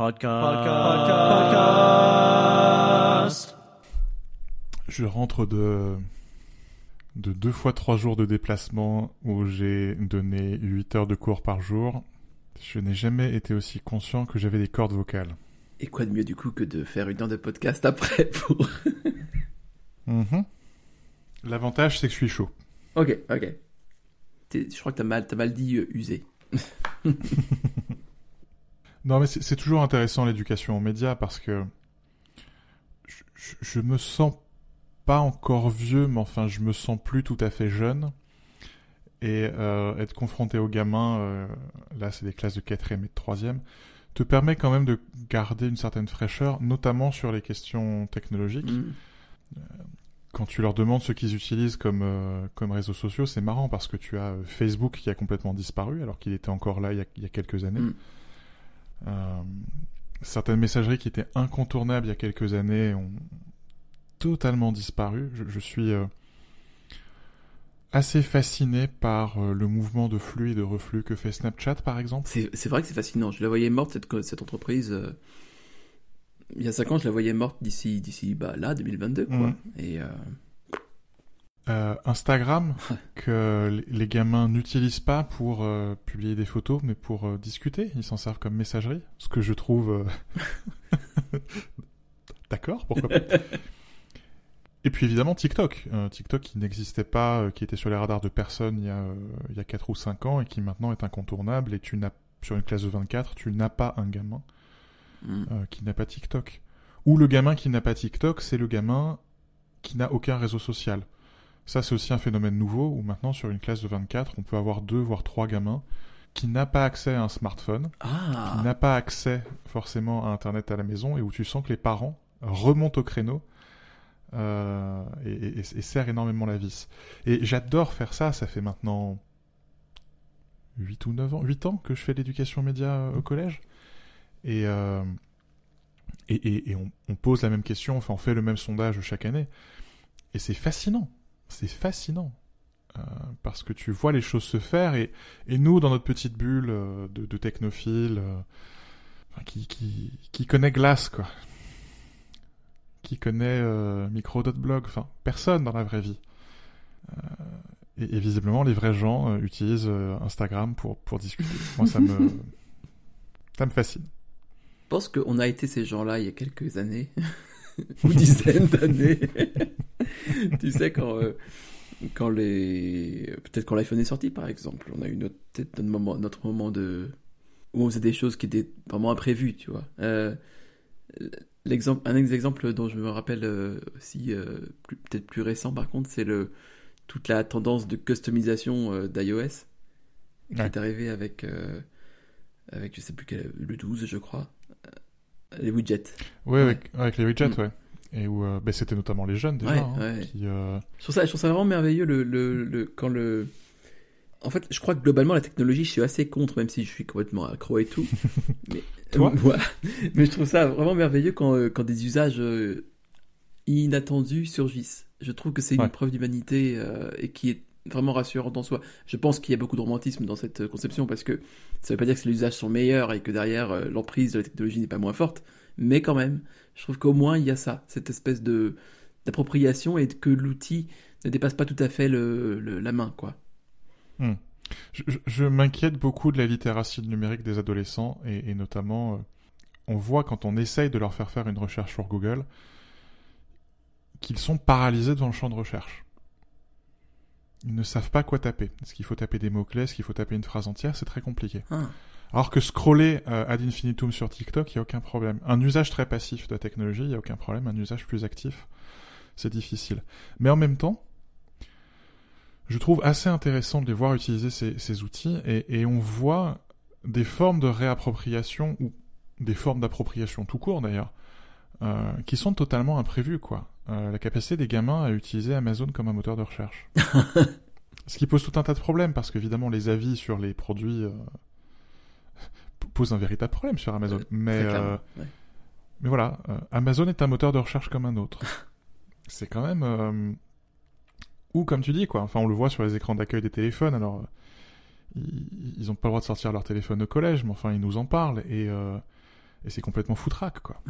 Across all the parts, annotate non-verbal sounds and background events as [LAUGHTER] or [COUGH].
Podcast. Je rentre de de deux fois trois jours de déplacement où j'ai donné 8 heures de cours par jour. Je n'ai jamais été aussi conscient que j'avais des cordes vocales. Et quoi de mieux du coup que de faire une heure de podcast après pour... [LAUGHS] Mhm. L'avantage, c'est que je suis chaud. ok, ok. Je crois que t'as mal, t'as mal dit euh, usé. [LAUGHS] Non, mais c'est toujours intéressant l'éducation aux médias parce que je, je- je me sens pas encore vieux, mais enfin, je me sens plus tout à fait jeune. Et euh, être confronté aux gamins, euh, là, c'est des classes de 4e et de 3e, te permet quand même de garder une certaine fraîcheur, notamment sur les questions technologiques. Mm. Quand tu leur demandes ce qu'ils utilisent comme, euh, comme réseaux sociaux, c'est marrant parce que tu as euh, Facebook qui a complètement disparu alors qu'il était encore là il y a, il y a quelques années. Mm. Euh, certaines messageries qui étaient incontournables il y a quelques années ont totalement disparu. Je, je suis euh, assez fasciné par euh, le mouvement de flux et de reflux que fait Snapchat par exemple. C'est vrai que c'est fascinant. Je la voyais morte cette, entreprise. euh, il y a 5 ans, je la voyais morte d'ici d'ici bah là 2022 quoi. Mm. Et euh, Euh, Instagram que les- gamins n'utilisent pas pour euh, publier des photos mais pour euh, discuter. Ils s'en servent comme messagerie, ce que je trouve... [LAUGHS] D'accord, pourquoi pas. [LAUGHS] Et puis évidemment TikTok. TikTok qui n'existait pas, qui était sur les radars de personne il y, a, il y a 4 ou 5 ans et qui maintenant est incontournable. Et tu n'as sur une classe de 24, tu n'as pas un gamin mm. euh, qui n'a pas TikTok. Ou le gamin qui n'a pas TikTok, c'est le gamin qui n'a aucun réseau social. Ça, c'est aussi un phénomène nouveau où maintenant, sur une classe de 24, on peut avoir deux voire trois gamins qui n'a pas accès à un smartphone, qui Ah, n'a pas accès forcément à Internet à la maison et où tu sens que les parents remontent au créneau euh, et, et- et serrent énormément la vis. Et j'adore faire ça, ça fait maintenant 8 ou 9 ans, 8 ans que je fais l'éducation média euh, au collège. Et, euh, et, et- et on, on pose la même question, enfin on fait le même sondage chaque année. Et c'est fascinant, c'est fascinant. Euh, parce que tu vois les choses se faire et, et nous, dans notre petite bulle euh, de, de technophiles, euh, qui, qui, qui connaît Glass, quoi. Qui connaît Micro.blog, enfin, personne dans la vraie vie. Et, et visiblement, les vrais gens utilisent Instagram pour, pour discuter. Moi, ça me, [LAUGHS] ça me fascine. je pense qu'on a été ces gens-là il y a quelques années [LAUGHS] ou dizaines d'années. [LAUGHS] tu sais quand euh, quand les peut-être quand l'iPhone est sorti par exemple, on a eu notre peut-être notre moment notre moment de où on faisait des choses qui étaient vraiment imprévues, tu vois. Euh, l'exemple un des exemples dont je me rappelle euh, aussi peut-être plus récent par contre, c'est le toute la tendance de customisation d'iOS qui Ouais. est arrivée avec avec je sais plus quel le 12 je crois les widgets. Ouais, Ouais. Avec, avec les widgets, Mm. ouais. Et où euh, ben, c'était notamment les jeunes déjà Ouais, hein, ouais. qui euh, Je trouve ça, je trouve ça vraiment merveilleux le, le, le, quand le. En fait, je crois que globalement la technologie, je suis assez contre, même si je suis complètement accro et tout. [LAUGHS] Mais, Toi euh. [LAUGHS] Mais je trouve ça vraiment merveilleux quand, euh, quand des usages inattendus surgissent. Je trouve que c'est une preuve d'humanité et qui est vraiment rassurante en soi. Je pense qu'il y a beaucoup de romantisme dans cette euh, conception parce que ça veut pas dire que les usages sont meilleurs et que derrière euh, l'emprise de la technologie n'est pas moins forte, mais quand même, je trouve qu'au moins il y a ça, cette espèce de d'appropriation et que l'outil ne dépasse pas tout à fait la main, quoi. Je, je- m'inquiète beaucoup de la littératie numérique des adolescents et, notamment, euh, on voit quand on essaye de leur faire faire une recherche sur Google qu'ils sont paralysés devant le champ de recherche. Ils ne savent pas quoi taper. Est-ce qu'il faut taper des mots-clés? Est-ce qu'il faut taper une phrase entière? C'est très compliqué. Ah. Alors que scroller euh, ad infinitum sur TikTok, il n'y a aucun problème. Un usage très passif de la technologie, il n'y a aucun problème. Un usage plus actif, c'est difficile. Mais en même temps, je trouve assez intéressant de les voir utiliser ces, ces outils et, et on voit des formes de réappropriation ou des formes d'appropriation tout court d'ailleurs, euh, qui sont totalement imprévues quoi. Euh, la capacité des gamins à utiliser Amazon comme un moteur de recherche. [LAUGHS] Ce qui pose tout un tas de problèmes parce qu'évidemment les avis sur les produits euh, posent un véritable problème sur Amazon. Mais, euh, ouais. mais voilà, euh, Amazon est un moteur de recherche comme un autre. [LAUGHS] C'est quand même... ou comme tu dis, quoi. Enfin, on le voit sur les écrans d'accueil des téléphones. Alors, ils, ils ont pas le droit de sortir leur téléphone au collège, mais enfin, ils nous en parlent. Et Et c'est complètement foutraque, quoi.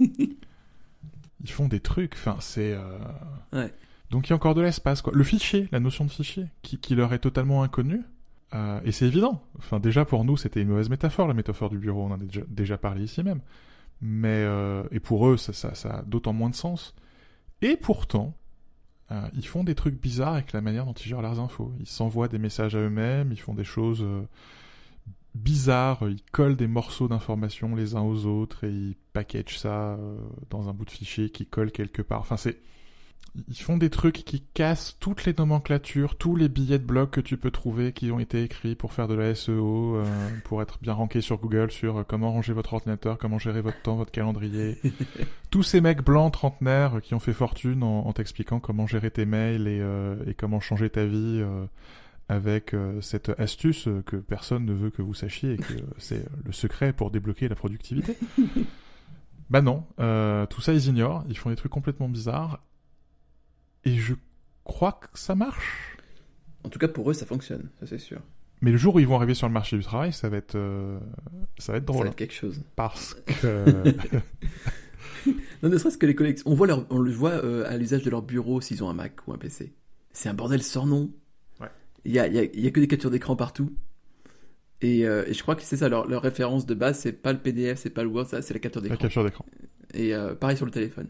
[LAUGHS] Ils font des trucs, enfin, c'est. euh, Ouais. Donc il y a encore de l'espace, quoi. Le fichier, la notion de fichier, qui, qui leur est totalement inconnue. euh, et c'est évident. Enfin, déjà pour nous, c'était une mauvaise métaphore, la métaphore du bureau. On en a déjà, déjà parlé ici même. Mais euh, et pour eux, ça, ça, ça a d'autant moins de sens. Et pourtant, euh, ils font des trucs bizarres avec la manière dont ils gèrent leurs infos. Ils s'envoient des messages à eux-mêmes, ils font des choses euh, bizarres, ils collent des morceaux d'informations les uns aux autres et ils packagent ça euh, dans un bout de fichier qui colle quelque part. Enfin, c'est ils font des trucs qui cassent toutes les nomenclatures, tous les billets de blog que tu peux trouver qui ont été écrits pour faire de la SEO, euh, pour être bien rankés sur Google sur euh, comment ranger votre ordinateur, comment gérer votre temps, votre calendrier. [LAUGHS] Tous ces mecs blancs trentenaires qui ont fait fortune en, en t'expliquant comment gérer tes mails et, euh, et comment changer ta vie euh, avec euh, cette astuce que personne ne veut que vous sachiez et que [LAUGHS] c'est euh, le secret pour débloquer la productivité. [LAUGHS] bah non, euh, tout ça ils ignorent, ils font des trucs complètement bizarres et je crois que ça marche. En tout cas, pour eux, ça fonctionne, ça c'est sûr. Mais le jour où ils vont arriver sur le marché du travail, ça va être, euh, ça va être Ça drôle. va être quelque chose. Parce [LAUGHS] que. Non, ne serait-ce que les collections. On, voit leur... on le voit à l'usage de leur bureau s'ils ont un Mac ou un PC. C'est un bordel sans nom. Il y a, y a- y a que des captures d'écran partout. Et, euh, et je crois que c'est ça, leur, leur référence de base, c'est pas le PDF, c'est pas le Word, c'est la capture la d'écran. capture d'écran. Et euh, pareil sur le téléphone.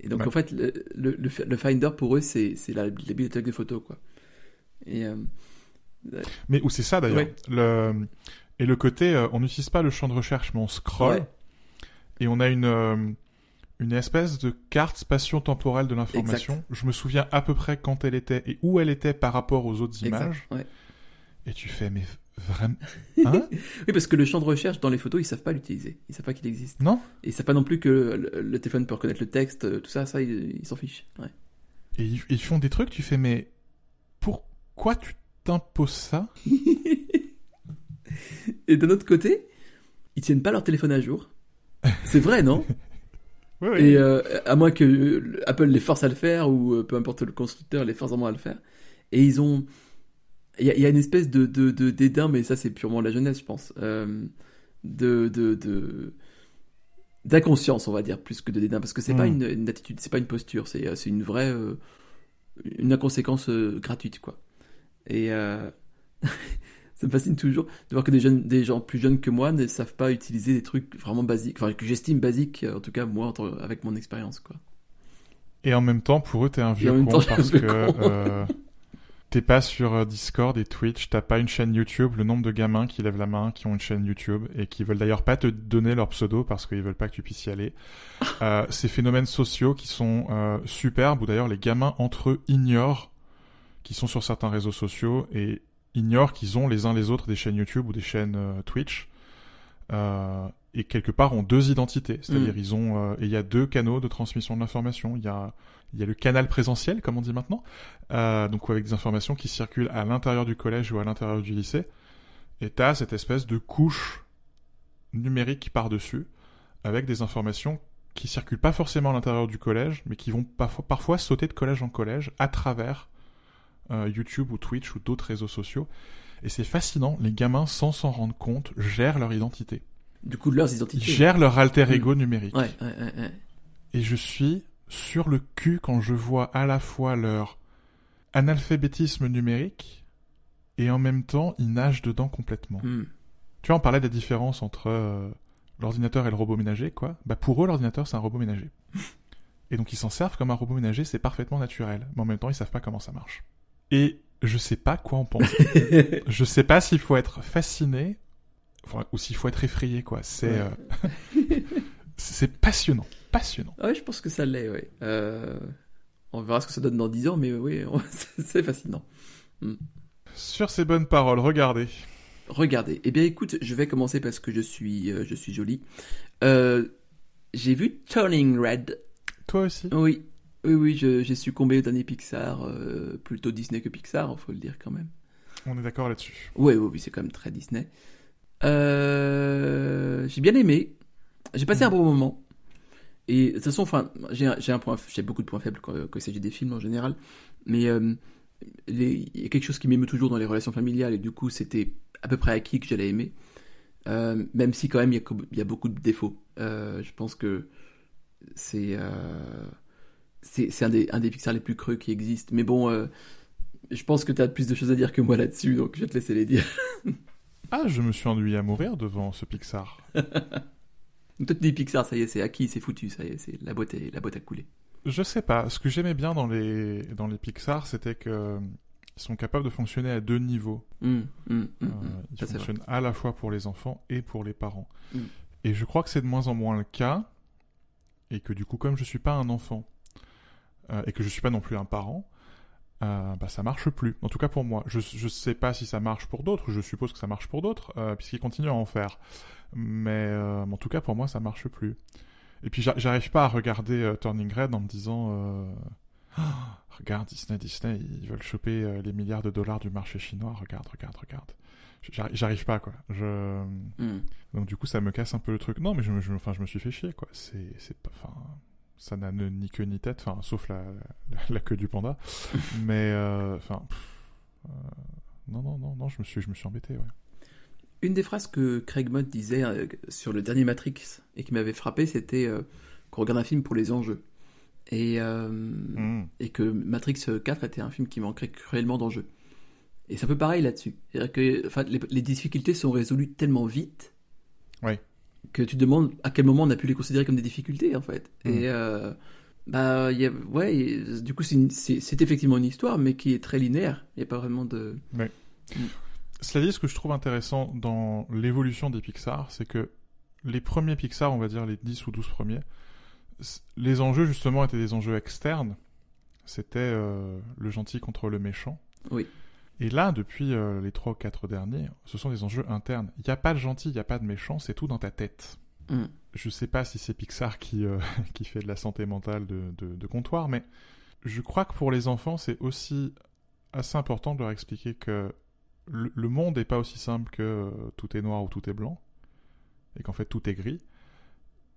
Et donc Ouais. en fait, le, le, Finder pour eux, c'est c'est la, la bibliothèque de photos, quoi. Et euh, Mais où c'est ça d'ailleurs. Ouais. Le... Et le côté, on n'utilise pas le champ de recherche, mais on scrolle. Ouais. Et on a une, une espèce de carte spatio-temporelle de l'information. Je me souviens à peu près quand elle était et où elle était par rapport aux autres exact, images. ouais. Et tu fais, mais vraiment. [LAUGHS] Hein? Oui, parce que le champ de recherche dans les photos, ils savent pas l'utiliser. Ils savent pas qu'il existe. Non? Et ils savent pas non plus que le, le téléphone peut reconnaître le texte, euh, tout ça, ça, ils ils s'en fichent. Ouais. Et ils, ils font des trucs, tu fais, mais pourquoi tu t'imposes ça? [LAUGHS] Et d'un autre côté, ils tiennent pas leur téléphone à jour. C'est vrai, non? [LAUGHS] Oui, Et euh, à moins que euh, Apple les force à le faire, ou euh, peu importe le constructeur les force vraiment à le faire. Et ils ont... Il y, a- il y a une espèce de, de, de dédain, mais ça c'est purement la jeunesse, je pense. de... de, de d'inconscience on va dire plus que de dédain parce que c'est Mm. pas une, une attitude c'est pas une posture c'est c'est une vraie une inconséquence gratuite quoi et [LAUGHS] ça me fascine toujours de voir que des jeunes des gens plus jeunes que moi ne savent pas utiliser des trucs vraiment basiques enfin que j'estime basiques euh, en tout cas moi avec mon expérience quoi Et en même temps, pour eux, t'es un vieux con temps, parce que euh, t'es pas sur euh, Discord et Twitch, t'as pas une chaîne YouTube. Le nombre de gamins qui lèvent la main, qui ont une chaîne YouTube et qui veulent d'ailleurs pas te donner leur pseudo parce qu'ils veulent pas que tu puisses y aller. [LAUGHS] Euh, ces phénomènes sociaux qui sont euh, superbes où d'ailleurs les gamins entre eux ignorent qu'ils sont sur certains réseaux sociaux et ignorent qu'ils ont les uns les autres des chaînes YouTube ou des chaînes euh, Twitch. Euh, et quelque part ont deux identités, c'est-à-dire Mm. ils ont euh, et il y a deux canaux de transmission de l'information. Il y a il y a le canal présentiel, comme on dit maintenant, euh, donc avec des informations qui circulent à l'intérieur du collège ou à l'intérieur du lycée. Et t'as cette espèce de couche numérique par-dessus, avec des informations qui circulent pas forcément à l'intérieur du collège, mais qui vont parfois, parfois sauter de collège en collège à travers euh, YouTube ou Twitch ou d'autres réseaux sociaux. Et c'est fascinant, les gamins, sans s'en rendre compte, gèrent leur identité. du coup de leurs Ils identités gèrent leur alter Mm. ego numérique. ouais ouais ouais, ouais. Et je suis sur le cul quand je vois à la fois leur analphabétisme numérique et en même temps ils nagent dedans complètement. Hmm. Tu vois, on parlait des différences entre euh, l'ordinateur et le robot ménager, quoi. Bah pour eux, l'ordinateur c'est un robot ménager. [LAUGHS] Et donc ils s'en servent comme un robot ménager, c'est parfaitement naturel. Mais en même temps, ils savent pas comment ça marche. Et je sais pas quoi en penser. [LAUGHS] je sais pas s'il faut être fasciné enfin, ou s'il faut être effrayé, quoi. C'est Ouais. euh, [LAUGHS] c'est passionnant, passionnant. Ouais, je pense que ça l'est, ouais. Euh, on verra ce que ça donne dans 10 ans, mais oui, [LAUGHS] on- c'est fascinant. Sur ces bonnes paroles, regardez. Regardez. Eh bien, écoute, je vais commencer parce que je suis, euh, je suis jolie. Euh, j'ai vu Turning Red. Toi aussi? Oui, oui, oui, j'ai succombé au dernier Pixar, euh, plutôt Disney que Pixar, faut le dire quand même. On est d'accord là-dessus. Oui, oui, oui, c'est quand même très Disney. Euh, j'ai bien aimé. J'ai passé un bon moment. Et de toute façon, enfin, j'ai j'ai beaucoup de points faibles quand, quand il s'agit des films en général. Mais euh, les- il y a quelque chose qui m'émeut toujours dans les relations familiales et du coup, c'était à peu près acquis que j'allais aimer. Même si quand même il y, a, il y a beaucoup de défauts. Je pense que c'est c'est un des, un des Pixar les plus creux qui existent. Mais bon, euh, je pense que tu as plus de choses à dire que moi là-dessus, donc je vais te laisser les dire. [LAUGHS] Ah, je me suis ennuyé à mourir devant ce Pixar. [LAUGHS] Toi tu dis Pixar, ça y est, c'est acquis, c'est foutu, ça y est, c'est la boîte, est, la boîte a coulé. Je sais pas. Ce que j'aimais bien dans les dans les Pixar, c'était que ils sont capables de fonctionner à deux niveaux. Hum, hum, hum, Euh, ils Ça, fonctionnent à la fois pour les enfants et pour les parents. Et je crois que c'est de moins en moins le cas. Et que du coup, comme je suis pas un enfant euh, et que je suis pas non plus un parent, euh, bah, ça marche plus. En tout cas pour moi. Je, je sais pas si ça marche pour d'autres. Je suppose que ça marche pour d'autres, euh, puisqu'ils continuent à en faire. Mais euh, en tout cas pour moi, ça marche plus. Et puis j'a- j'arrive pas à regarder euh, Turning Red en me disant. [GASPS] regarde Disney, Disney, ils veulent choper les milliards de dollars du marché chinois. Regarde, regarde, regarde. J'arri- J'arrive pas quoi. Je Hum. donc du coup ça me casse un peu le truc. Non mais je, me- je, enfin je me suis fait chier quoi. C'est c'est pas enfin ça n'a ni queue ni tête. Enfin sauf la, la, la queue du panda. [LAUGHS] mais euh, enfin euh, non non non non je me suis je me suis embêté ouais. Une des phrases que Craig Mott disait euh, sur le dernier Matrix et qui m'avait frappé, c'était qu'on regarde un film pour les enjeux. Et, euh, Mm. et que Matrix 4 était un film qui manquait cruellement d'enjeux. Et c'est un peu pareil là-dessus. C'est-à-dire que enfin, les, les difficultés sont résolues tellement vite Ouais. Que tu te demandes à quel moment on a pu les considérer comme des difficultés en fait. Mm. Et euh, bah, y a, ouais, du coup c'est effectivement une histoire, mais qui est très linéaire. Il n'y a pas vraiment de. Cela dit, ce que je trouve intéressant dans l'évolution des Pixar, c'est que les premiers Pixar, on va dire les 10 ou 12 premiers, les enjeux justement étaient des enjeux externes. C'était euh, le gentil contre le méchant. Oui. Et là, depuis euh, les 3 ou 4 derniers, ce sont des enjeux internes. Il n'y a pas de gentil, il n'y a pas de méchant, c'est tout dans ta tête. Mm. Je sais pas si c'est Pixar qui, euh, [LAUGHS] qui fait de la santé mentale de, de, de comptoir, mais je crois que pour les enfants, c'est aussi assez important de leur expliquer que le, le monde n'est pas aussi simple que euh, tout est noir ou tout est blanc, et qu'en fait tout est gris,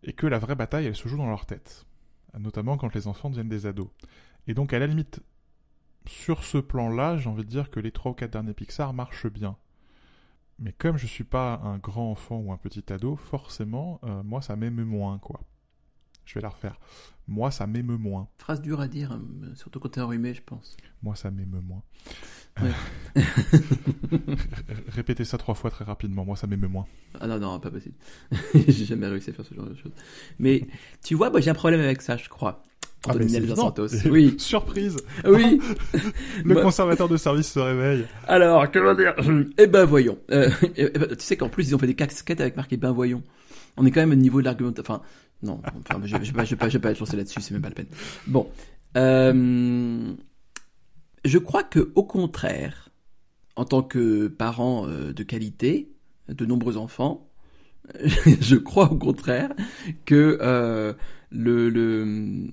et que la vraie bataille, elle se joue dans leur tête, notamment quand les enfants deviennent des ados. Et donc, à la limite, sur ce plan-là, j'ai envie de dire que les 3 ou 4 derniers Pixar marchent bien. Mais comme je suis pas un grand enfant ou un petit ado, forcément, euh, moi ça m'émeut moins, quoi. Je vais la refaire. Moi ça m'émeut moins. Phrase dure à dire, euh, surtout quand t'es enrhumé, je pense. Moi ça m'émeut moins. Ouais. R- [LAUGHS] Répétez ça trois fois très rapidement. Moi ça m'émeut moins. Ah non, non, pas possible. [LAUGHS] j'ai jamais réussi à faire ce genre de choses. Mais tu vois, moi j'ai un problème avec ça, je crois. Ah. Santos. Oui, [LAUGHS] Surprise oui. [LAUGHS] Le Bah- conservateur de service se réveille. Alors, que va dire? [CLEARS THROAT] Eh ben voyons. Euh, [LAUGHS] eh ben, tu sais qu'en plus ils ont fait des casquettes avec marqué ben voyons. On est quand même au niveau de l'argument. Enfin, non, enfin, je, vais pas- je, vais pas- je vais pas être lancé là-dessus, c'est même pas la peine. Bon, Euh, je crois que au contraire, en tant que parent euh, de qualité, de nombreux enfants, je crois au contraire que euh, le, le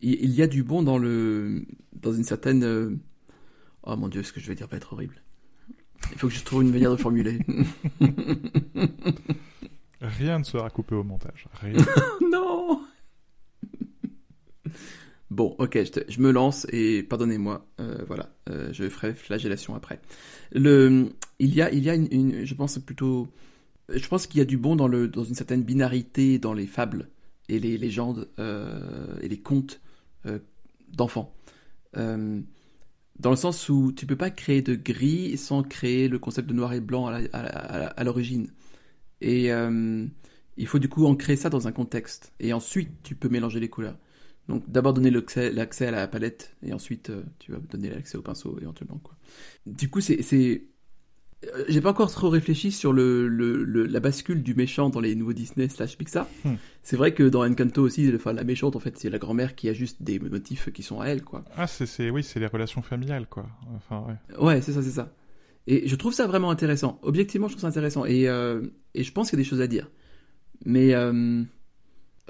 il y a du bon dans le dans une certaine euh, oh mon dieu ce que je vais dire va être horrible. Il faut que je trouve une manière de formuler. [LAUGHS] Rien ne sera coupé au montage. Rien. [LAUGHS] non. Bon ok je, te- je me lance et pardonnez-moi euh, voilà euh, je ferai flagellation après. Le il y a il y a une, une- je pense plutôt je pense qu'il y a du bon dans le dans une certaine binarité dans les fables et les légendes euh, et les contes euh, d'enfants Euh, dans le sens où tu peux pas créer de gris sans créer le concept de noir et blanc à l'origine et euh, il faut du coup ancrer ça dans un contexte. Et ensuite, tu peux mélanger les couleurs. Donc d'abord donner l'accès l'accès à la palette, et ensuite euh, tu vas donner l'accès au pinceau éventuellement. Quoi. Du coup, c'est... euh, J'ai pas encore trop réfléchi sur le, le- le- la bascule du méchant dans les nouveaux Disney slash Pixar. Hmm. C'est vrai que dans Encanto aussi, enfin, la méchante, en fait, c'est la grand-mère qui a juste des motifs qui sont à elle, quoi. Ah, c'est, c'est, oui, c'est les relations familiales, quoi. Enfin, ouais. Ouais, c'est ça, c'est ça. Et je trouve ça vraiment intéressant. Objectivement, je trouve ça intéressant. Et, euh, et je pense qu'il y a des choses à dire. Mais, euh,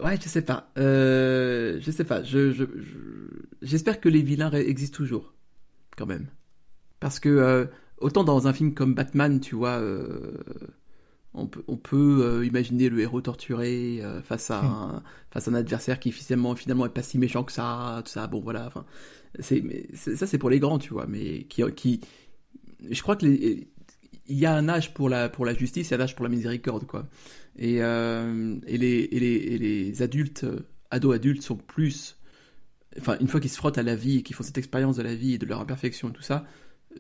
ouais, je sais pas. Euh, je sais pas. Je, je, je- j'espère que les vilains existent toujours. Quand même. Parce que, autant dans un film comme Batman, tu vois, euh, on peut, on peut euh, imaginer le héros torturé euh, face, à un, face à un adversaire qui finalement, finalement est pas si méchant que ça, tout ça. Bon, voilà. Enfin, c'est, ça, c'est pour les grands, tu vois. Mais qui, qui, je crois que les, il y a un âge pour la, pour la justice, a un âge pour la miséricorde, quoi. Et, et, les, et, les, et les adultes, ados adultes, sont plus. Enfin, une fois qu'ils se frottent à la vie et qu'ils font cette expérience de la vie et de leur imperfection et tout ça,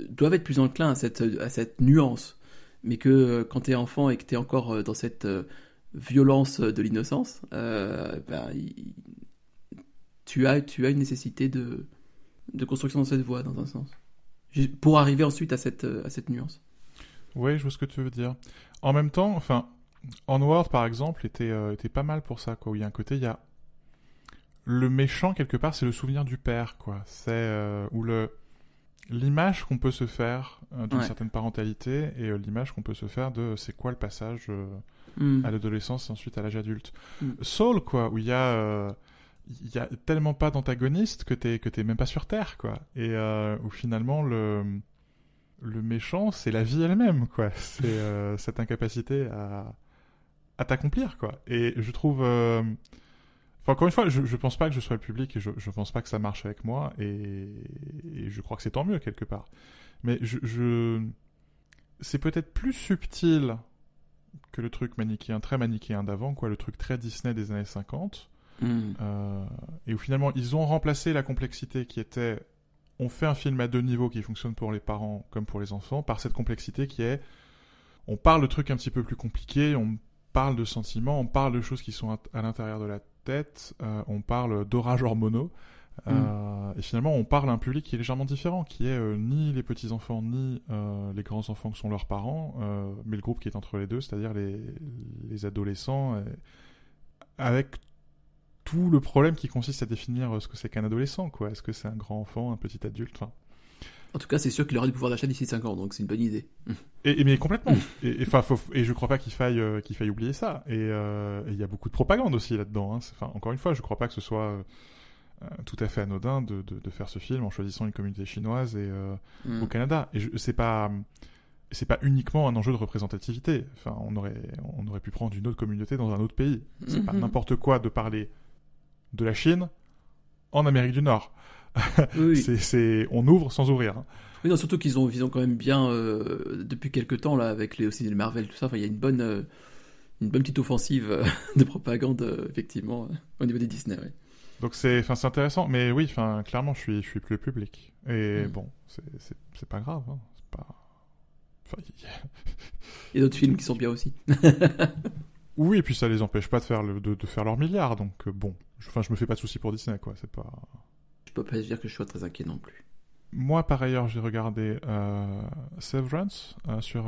doivent être plus enclins à cette, à cette nuance. Mais que quand tu es enfant et que tu es encore dans cette violence de l'innocence, ben, tu, as, tu as une nécessité de, de construction dans cette voie, dans un sens. Pour arriver ensuite à cette, à cette nuance. Oui, je vois ce que tu veux dire. En même temps, enfin, Onward, par exemple, était, euh, était pas mal pour ça, quoi. Il y a un côté, il y a... Le méchant, quelque part, c'est le souvenir du père, quoi. C'est... Euh, où le... L'image qu'on peut se faire euh, d'une certaine parentalité et l'image qu'on peut se faire de c'est quoi le passage hmm. à l'adolescence et ensuite à l'âge adulte. Hmm. Soul, quoi, où il y a il y a tellement pas d'antagonistes que t'es que t'es même pas sur terre quoi et où finalement le le méchant, c'est la vie elle-même, quoi. [LAUGHS] C'est euh, cette incapacité à, à t'accomplir, quoi. Et je trouve. Enfin, encore une fois, je, je pense pas que je sois le public et je, je pense pas que ça marche avec moi et, je crois que c'est tant mieux quelque part. Mais je. je... C'est peut-être plus subtil que le truc manichéen, très manichéen d'avant, quoi. Le truc très Disney des années 50. Hmm. Euh, et où finalement, ils ont remplacé la complexité qui était on fait un film à deux niveaux qui fonctionne pour les parents comme pour les enfants par cette complexité qui est on parle de trucs un petit peu plus compliqués, on parle de sentiments, on parle de choses qui sont à, l'intérieur de la tête, euh, on parle d'orage hormonaux. Euh, mm. Et finalement, on parle à un public qui est légèrement différent, qui est euh, ni les petits enfants ni les grands enfants que sont leurs parents, mais le groupe qui est entre les deux, c'est-à-dire les, les, adolescents, avec tout le problème qui consiste à définir ce que c'est qu'un adolescent, quoi. Est-ce que c'est un grand enfant, un petit adulte, enfin. En tout cas, c'est sûr qu'il aura du pouvoir d'achat d'ici 5 ans, donc c'est une bonne idée. Et, mais complètement. et, enfin, et je crois pas qu'il faille euh, qu'il faille oublier ça. Euh, et il y a beaucoup de propagande aussi là-dedans. Hein. Enfin, encore une fois, je crois pas que ce soit tout à fait anodin de, de, faire ce film en choisissant une communauté chinoise et mm. au Canada. Et c'est pas c'est pas uniquement un enjeu de représentativité. Enfin, on aurait on aurait pu prendre une autre communauté dans un autre pays. C'est pas mm-hmm. n'importe quoi de parler de la Chine en Amérique du Nord. [LAUGHS] c'est, on ouvre sans ouvrir. Hein. Oui, non, surtout qu'ils ont, ils ont quand même bien, euh, depuis quelques temps, là, avec les, aussi les Marvel, tout ça, il y a une bonne, euh, une bonne petite offensive euh, [LAUGHS] de propagande, effectivement, au niveau des Disney. Donc c'est, c'est intéressant, mais oui, clairement, je suis, je suis plus public. Et mm. bon, c'est, pas grave. Hein. C'est pas... Il y a d'autres films qui sont bien aussi. [LAUGHS] Oui, et puis ça les empêche pas de faire, le, de, faire leur milliard, donc bon. Enfin, je me fais pas de soucis pour Disney, quoi. C'est pas. Peux pas dire que je sois très inquiet non plus. Moi, par ailleurs, j'ai regardé euh, Severance euh, sur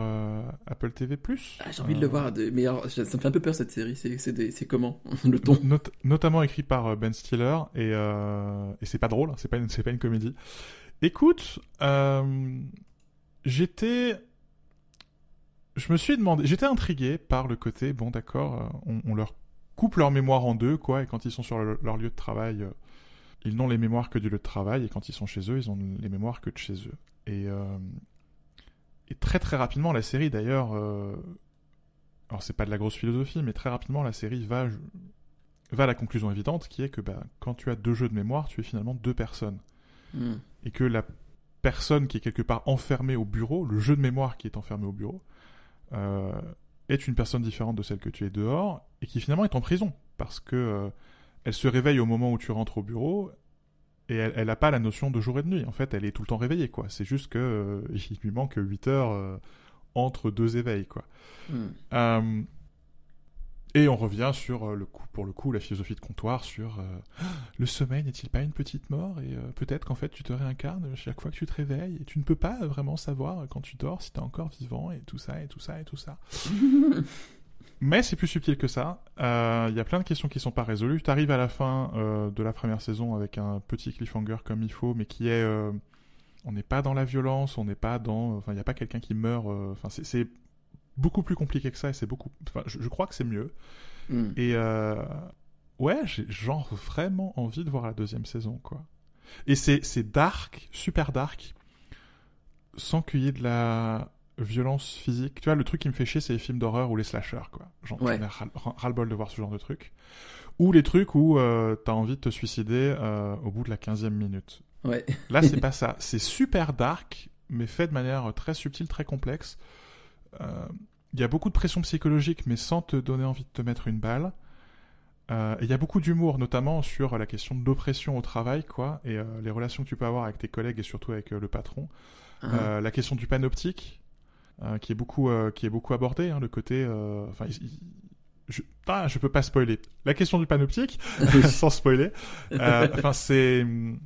Apple TV+. Ah, j'ai envie de le voir, mais ça me fait un peu peur cette série. C'est comment [LAUGHS] le ton? Notamment écrit par Ben Stiller et, et c'est pas drôle, hein, c'est pas une c'est pas une comédie. Écoute, j'étais je me suis demandé, j'étais intrigué par le côté, bon d'accord, euh, on, leur coupe leur mémoire en deux, quoi, et quand ils sont sur leur lieu de travail, euh, ils n'ont les mémoires que du lieu de travail, et quand ils sont chez eux, ils ont les mémoires que de chez eux. Et, euh, et très très rapidement, la série d'ailleurs, alors c'est pas de la grosse philosophie, mais très rapidement, la série va, va à la conclusion évidente, qui est que bah, quand tu as deux jeux de mémoire, tu es finalement deux personnes. Hmm. Et que la personne qui est quelque part enfermée au bureau, le jeu de mémoire qui est enfermé au bureau, euh, est une personne différente de celle que tu es dehors et qui finalement est en prison parce que euh, elle se réveille au moment où tu rentres au bureau et elle n'a pas la notion de jour et de nuit. En fait, elle est tout le temps réveillée, quoi. C'est juste que euh, [LAUGHS] il lui manque 8 heures entre deux éveils, quoi. Hmm. Et on revient sur euh, le coup, pour le coup, la philosophie de comptoir sur euh, [GASPS] le sommeil n'est-il pas une petite mort et euh, peut-être qu'en fait tu te réincarnes chaque fois que tu te réveilles et tu ne peux pas vraiment savoir quand tu dors si tu es encore vivant et tout ça et tout ça et tout ça. [LAUGHS] Mais c'est plus subtil que ça. Il y a plein de questions qui sont pas résolues. Tu arrives à la fin de la première saison avec un petit cliffhanger comme il faut, mais qui est on n'est pas dans la violence, on n'est pas dans, enfin il n'y a pas quelqu'un qui meurt. Enfin c'est beaucoup plus compliqué que ça et c'est beaucoup. Enfin, je, crois que c'est mieux. Hmm. Et euh, ouais, j'ai genre vraiment envie de voir la deuxième saison, quoi. Et c'est dark, super dark, sans qu'il y ait de la violence physique. Tu vois, le truc qui me fait chier, c'est les films d'horreur ou les slashers, quoi. Genre, ouais. ras-le-bol de voir ce genre de truc. Ou les trucs où euh, t'as envie de te suicider euh, au bout de la 15 minute. Ouais. Là, c'est [LAUGHS] pas ça. C'est super dark, mais fait de manière très subtile, très complexe euh, il y a beaucoup de pression psychologique, mais sans te donner envie de te mettre une balle. Euh, il y a beaucoup d'humour, notamment sur la question de l'oppression au travail, quoi, et euh, les relations que tu peux avoir avec tes collègues et surtout avec le patron. Euh, la question du panoptique, euh, qui est beaucoup, euh, qui est beaucoup abordée, hein, le côté, euh, enfin, je, ah, je peux pas spoiler. La question du panoptique, [LAUGHS] [LAUGHS] sans spoiler. Euh, Enfin, c'est hum,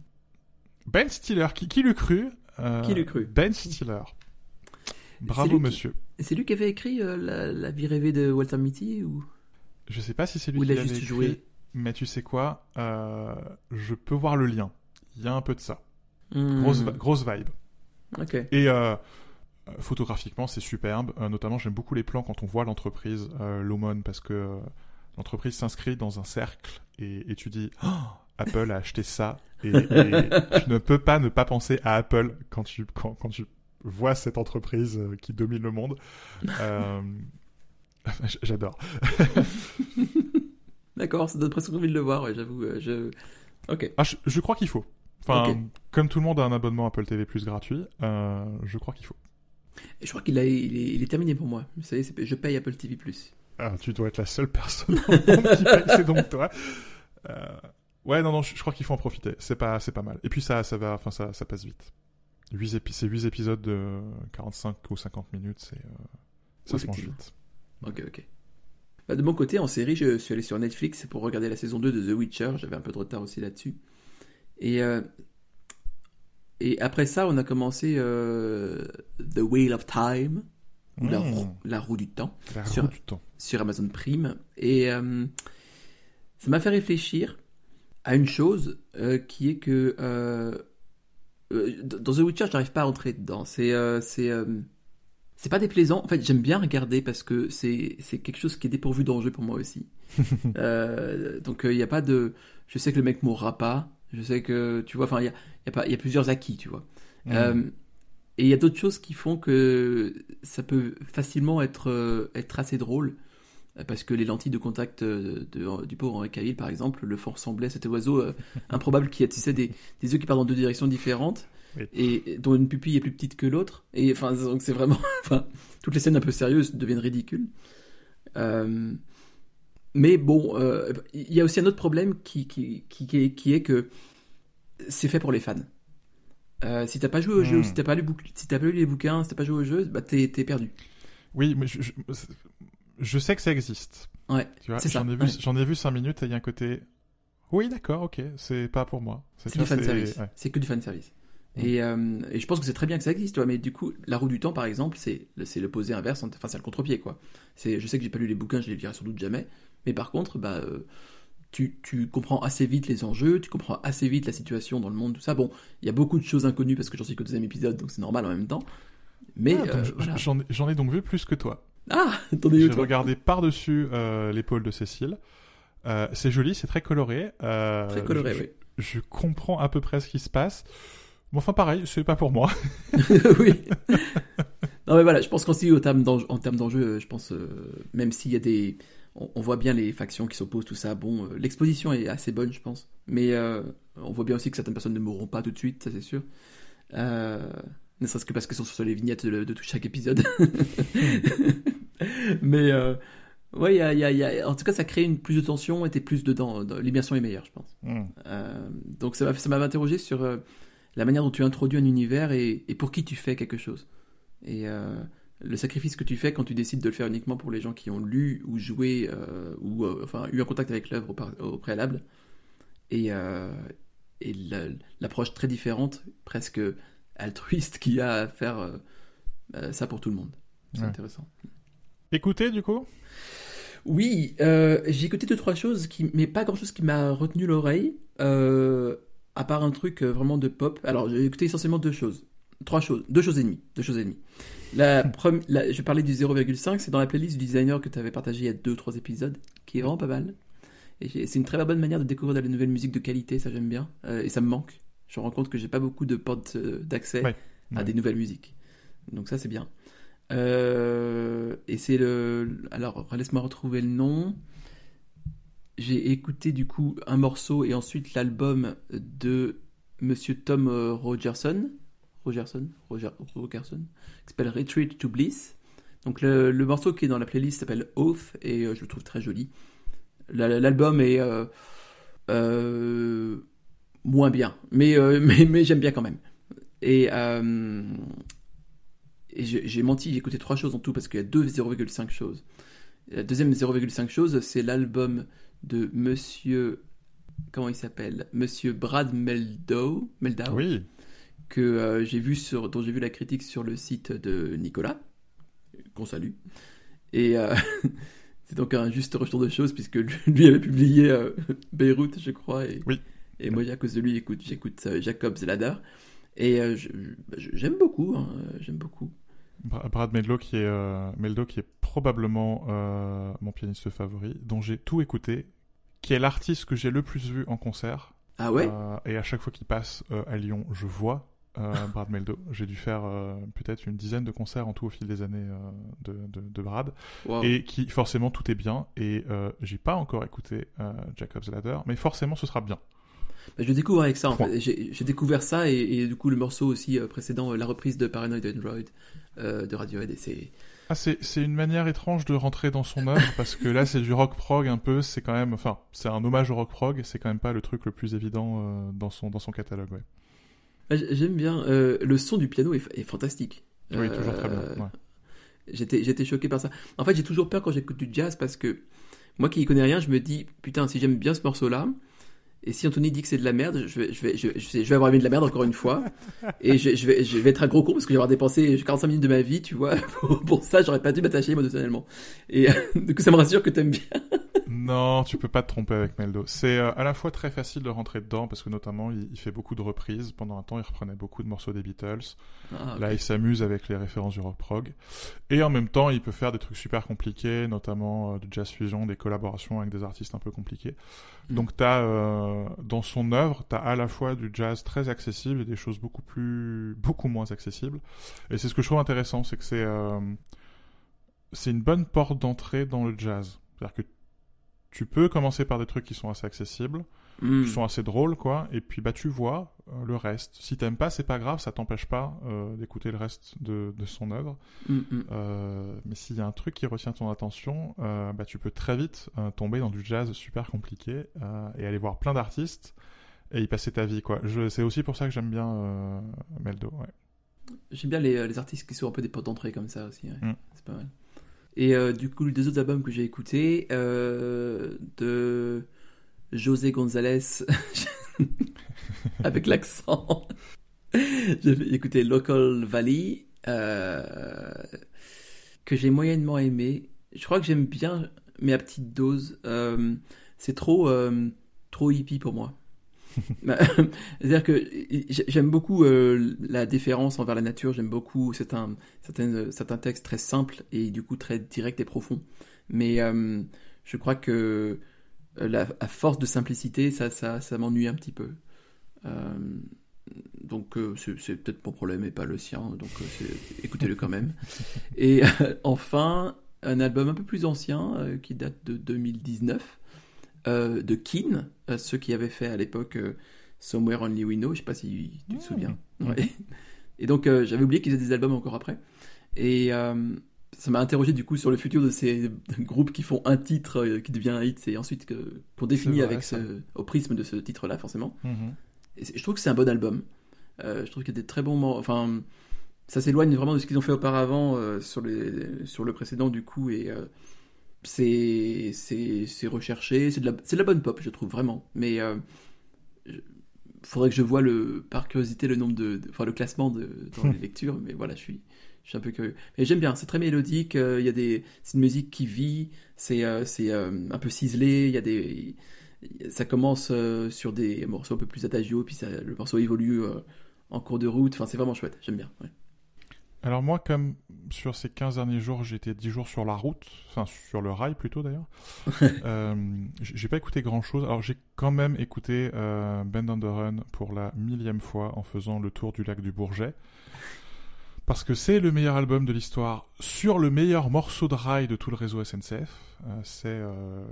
Ben Stiller. Qui, qui l'eût cru Euh, Qui l'eût cru Ben Stiller. Bravo, monsieur. C'est lui qui avait écrit euh, la, la vie rêvée de Walter Mitty ou, Je sais pas si c'est lui ou qui l'avait écrit, joué mais tu sais quoi Euh, Je peux voir le lien. Il y a un peu de ça. Hmm. Grosse, grosse vibe. Ok. Et euh, euh, photographiquement, c'est superbe. Euh, notamment, j'aime beaucoup les plans quand on voit l'entreprise, euh, Lumon, parce que euh, l'entreprise s'inscrit dans un cercle et, et tu dis [GASPS] Oh, Apple a acheté ça. Et, et [LAUGHS] tu ne peux pas ne pas penser à Apple quand tu, quand, quand tu vois cette entreprise qui domine le monde. [LAUGHS] Euh, J'adore. [LAUGHS] D'accord, ça donne presque envie de le voir, ouais, j'avoue. je... Ok. Ah, je, je crois qu'il faut. Enfin, comme tout le monde a un abonnement Apple TV Plus gratuit, euh, je crois qu'il faut. Et je crois qu'il il est, il est terminé pour moi. Vous savez, je paye Apple TV+. Ah, tu dois être la seule personne [LAUGHS] au monde qui paye, c'est donc toi. Euh, ouais, non, non, je, je crois qu'il faut en profiter. C'est pas, c'est pas mal. Et puis ça, ça va, enfin ça, ça passe vite. 8 épi c'est 8 épisodes de 45 ou 50 minutes, c'est, euh, ça se mange vite. Ok, ok. Bah, de mon côté, en série, je suis allé sur Netflix pour regarder la saison 2 de The Witcher. J'avais un peu de retard aussi là-dessus. Et, euh, et après ça, on a commencé euh, The Wheel of Time, ou la, Mmh. roue, la roue du temps, La Sur- roue du temps. sur Amazon Prime. Et euh, ça m'a fait réfléchir à une chose euh, qui est que dans The Witcher, je n'arrive pas à entrer dedans. C'est c'est c'est pas déplaisant. En fait, j'aime bien regarder parce que c'est quelque chose qui est dépourvu d'enjeu pour moi aussi. [LAUGHS] Donc il n'y a pas de. Je sais que le mec mourra pas. Je sais que tu vois. Enfin, il y a, y a pas. Il y a plusieurs acquis, tu vois. Mmh. Euh, et il y a d'autres choses qui font que ça peut facilement être, euh, être assez drôle. Euh, Parce que les lentilles de contact de- du pauvre Henri Cavill, par exemple, le font ressembler à cet oiseau euh, [LAUGHS] improbable qui a tu sais, des, des yeux qui partent dans deux directions différentes Oui. et dont une pupille est plus petite que l'autre. Et enfin, donc c'est vraiment. [LAUGHS] Enfin, toutes les scènes un peu sérieuses deviennent ridicules. Euh, mais bon, euh, il y a aussi un autre problème qui, qui, qui, qui est que c'est fait pour les fans. Euh, si t'as pas joué au jeu, Hmm. si t'as pas lu, si pas lu les bouquins, si t'as pas joué au jeu, bah t'es perdu. Oui, mais je, je, je sais que ça existe. Ouais, C'est ça, j'en ai vu, ouais. j'en ai vu 5 minutes et il y a un côté. Oui, d'accord, ok, c'est pas pour moi. c'est du vois, fan service. ouais. C'est que du fan service. Hmm. Et, euh, et je pense que c'est très bien que ça existe, tu vois, mais du coup, la roue du temps, par exemple, c'est c'est l'opposé inverse, enfin c'est le contre-pied, quoi. Je sais que j'ai pas lu les bouquins, je les lirai sans doute jamais, mais par contre, bah, euh, tu, tu comprends assez vite les enjeux, tu comprends assez vite la situation dans le monde, tout ça. Bon, il y a beaucoup de choses inconnues parce que j'en suis qu'au deuxième épisode, donc c'est normal en même temps. Mais Ah, euh, voilà. j'en ai- donc vu plus que toi. Ah, attendez, J'ai regardé par-dessus euh, l'épaule de Cécile. Euh, c'est joli, c'est très coloré. Très coloré, je, oui. je comprends à peu près ce qui se passe. Mais enfin, pareil, c'est pas pour moi. [LAUGHS] [LAUGHS] oui. non mais voilà, je pense qu'aussi au terme d'enjeu- en termes d'enjeu, euh, je pense même s'il y a des, on, on voit bien les factions qui s'opposent, tout ça. Bon, euh, l'exposition est assez bonne, je pense. Mais euh, on voit bien aussi que certaines personnes ne mourront pas tout de suite, ça c'est sûr. Euh, ne serait-ce que parce que ce sont sur les vignettes de, de tout chaque épisode. [LAUGHS] mais ouais, il y a, il y a- il y a- en tout cas, ça crée une plus de tension et t'es plus dedans. dans- L'immersion est meilleure, je pense. Hmm. Donc ça m'a ça m'a interrogé sur la manière dont tu introduis un univers et, et pour qui tu fais quelque chose. Et le sacrifice que tu fais quand tu décides de le faire uniquement pour les gens qui ont lu ou joué euh, ou euh, enfin eu un contact avec l'œuvre au, préalable. Et, euh, et l'approche très différente, presque altruiste qu'il y a à faire ça pour tout le monde. C'est Ouais. intéressant. Écoutez, du coup? Oui, j'ai écouté deux trois choses, qui, mais pas grand chose qui m'a retenu l'oreille, à part un truc vraiment de pop. Alors j'ai écouté essentiellement deux choses, trois choses, deux choses et demie, deux choses et demie. La première, la- je parlais du 0,5, c'est dans la playlist du designer que tu avais partagé il y a deux trois épisodes, qui est vraiment pas mal. Et c'est une très bonne manière de découvrir de la nouvelle musique de qualité, ça j'aime bien, Euh, et ça me manque. Je me rends compte que j'ai pas beaucoup de portes euh, d'accès Ouais, à ouais. des nouvelles musiques. Donc ça c'est bien. Euh, et c'est le. Alors laisse-moi retrouver le nom. J'ai écouté du coup un morceau et ensuite l'album de Monsieur Tom Rogerson, Rogerson, Roger, Rogerson, qui s'appelle Retreat to Bliss. Donc le, le morceau qui est dans la playlist s'appelle Oath et euh, je le trouve très joli. La- L'album est euh, euh, moins bien, mais, [LAUGHS] mais, mais j'aime bien quand même. Et, et j'ai menti, j'ai écouté trois choses en tout parce qu'il y a deux 0,5 choses. La deuxième 0,5 chose, c'est l'album de Monsieur. Comment il s'appelle? Monsieur Brad Meldow, Meldau? Oui, que euh, j'ai vu sur, dont j'ai vu la critique sur le site de Nicolas, qu'on salue. Et euh, [LAUGHS] c'est donc un juste retour de choses puisque lui [LAUGHS] avait publié euh, [LAUGHS] Beyrouth, je crois, et, Oui. et moi à cause de lui, écoute, j'écoute Jacob Zelada. Et j'aime beaucoup, hein, j'aime beaucoup. Bra- Brad Meldo qui est, Meldo qui est probablement mon pianiste favori, dont j'ai tout écouté, qui est l'artiste que j'ai le plus vu en concert. Ah ouais? Euh, et à chaque fois qu'il passe euh, à Lyon, je vois euh, [LAUGHS] Brad Meldo. J'ai dû faire euh, peut-être une dizaine de concerts en tout au fil des années euh, de, de, de Brad. Wow. Et qui, forcément, tout est bien. Et j'ai pas encore écouté Jacob's Ladder, mais forcément, ce sera bien. Bah, je découvre avec ça. en Point. fait. J'ai découvert ça et, et du coup le morceau aussi précédent, la reprise de Paranoid Android de Radiohead. Et c'est Ah, c'est, c'est une manière étrange de rentrer dans son œuvre [LAUGHS] parce que là, c'est du rock prog un peu. C'est quand même, enfin, c'est un hommage au rock prog. C'est quand même pas le truc le plus évident dans son dans son catalogue. Ouais. Ah, J'aime bien. euh, le son du piano est, est fantastique. Oui, toujours très bien. Euh, ouais. J'étais, j'étais choqué par ça. En fait, j'ai toujours peur quand j'écoute du jazz parce que moi qui y connais rien, je me dis putain, si j'aime bien ce morceau-là, et si Anthony dit que c'est de la merde, je vais, je vais, je vais, je vais avoir aimé de la merde encore une fois, [LAUGHS] et je, je vais, je vais être un gros con parce que je vais avoir dépensé 45 minutes de ma vie, tu vois, [LAUGHS] pour, pour ça, j'aurais pas dû m'attacher émotionnellement. Et [LAUGHS] du coup, ça me rassure que t'aimes bien. Non, tu peux pas te tromper avec Meldo. C'est euh, à la fois très facile de rentrer dedans parce que notamment il, il fait beaucoup de reprises. Pendant un temps, il reprenait beaucoup de morceaux des Beatles. Ah. Là, il s'amuse avec les références du rock prog. Et en même temps, il peut faire des trucs super compliqués, notamment euh, de jazz fusion, des collaborations avec des artistes un peu compliqués. Mm. Donc, t'as euh, dans son œuvre, t'as à la fois du jazz très accessible et des choses beaucoup plus, beaucoup moins accessibles. Et c'est ce que je trouve intéressant, c'est que c'est c'est une bonne porte d'entrée dans le jazz. C'est-à-dire que tu peux commencer par des trucs qui sont assez accessibles, Hmm. qui sont assez drôles, quoi, et puis bah tu vois euh, le reste. Si t'aimes pas, c'est pas grave, ça t'empêche pas euh, d'écouter le reste de, de son œuvre. Hmm, hmm. Euh, mais s'il y a un truc qui retient ton attention, bah tu peux très vite tomber dans du jazz super compliqué et aller voir plein d'artistes et y passer ta vie, quoi. C'est aussi pour ça que j'aime bien Meldo. Ouais. J'aime bien les, les artistes qui sont un peu des portes d'entrée comme ça aussi. ouais. C'est pas mal. Et euh, du coup, les deux autres albums que j'ai écoutés, euh, de José González, [LAUGHS] avec l'accent, j'ai écouté Local Valley, euh, que j'ai moyennement aimé. Je crois que j'aime bien, mais à petite dose. C'est trop, trop hippie pour moi. [LAUGHS] Bah, C'est-à-dire que j'ai- j'aime beaucoup euh, la déférence envers la nature, j'aime beaucoup certains, certains, textes très simples et du coup très directs et profonds. Mais euh, je crois que euh, à force de simplicité, ça, ça, m'ennuie un petit peu. Donc c'est peut-être mon problème et pas le sien, donc écoutez-le quand même. Et enfin, un album un peu plus ancien qui date de 2019 euh, de Keane, euh, ceux qui avaient fait à l'époque euh, Somewhere Only We Know, je sais pas si tu te Mmh. souviens. Ouais. [LAUGHS] Et donc j'avais oublié qu'ils faisaient des albums encore après. Et ça m'a interrogé du coup sur le futur de ces [LAUGHS] groupes qui font un titre qui devient un hit et ensuite qu'on définit avec ça. ce, au prisme de ce titre-là forcément. Mhm. Et je trouve que c'est un bon album. Euh, je trouve qu'il y a des très bons morceaux. Enfin, ça s'éloigne vraiment de ce qu'ils ont fait auparavant euh, sur, les, sur le précédent, du coup. Et euh, c'est c'est c'est recherché. C'est de, la, c'est de la bonne pop, je trouve, vraiment. Mais euh, je- faudrait que je vois le, par curiosité le nombre de. de- Enfin, le classement de, dans les [LAUGHS] lectures. Mais voilà, je suis. Je suis un peu curieux. Mais j'aime bien, c'est très mélodique. euh, Il y a des, c'est une musique qui vit. C'est, euh, c'est euh, un peu ciselé. Il y a des, ça commence sur des morceaux un peu plus adagios, puis ça, le morceau évolue en cours de route. Enfin, c'est vraiment chouette. J'aime bien. ouais. Alors moi, comme sur ces 15 derniers jours, j'étais 10 jours sur la route, enfin sur le rail plutôt d'ailleurs, [LAUGHS] euh, j'ai pas écouté grand-chose. Alors j'ai quand même écouté euh, Bend on the Run pour la millième fois en faisant le tour du lac du Bourget. Parce que c'est le meilleur album de l'histoire sur le meilleur morceau de rail de tout le réseau SNCF. Euh, c'est euh,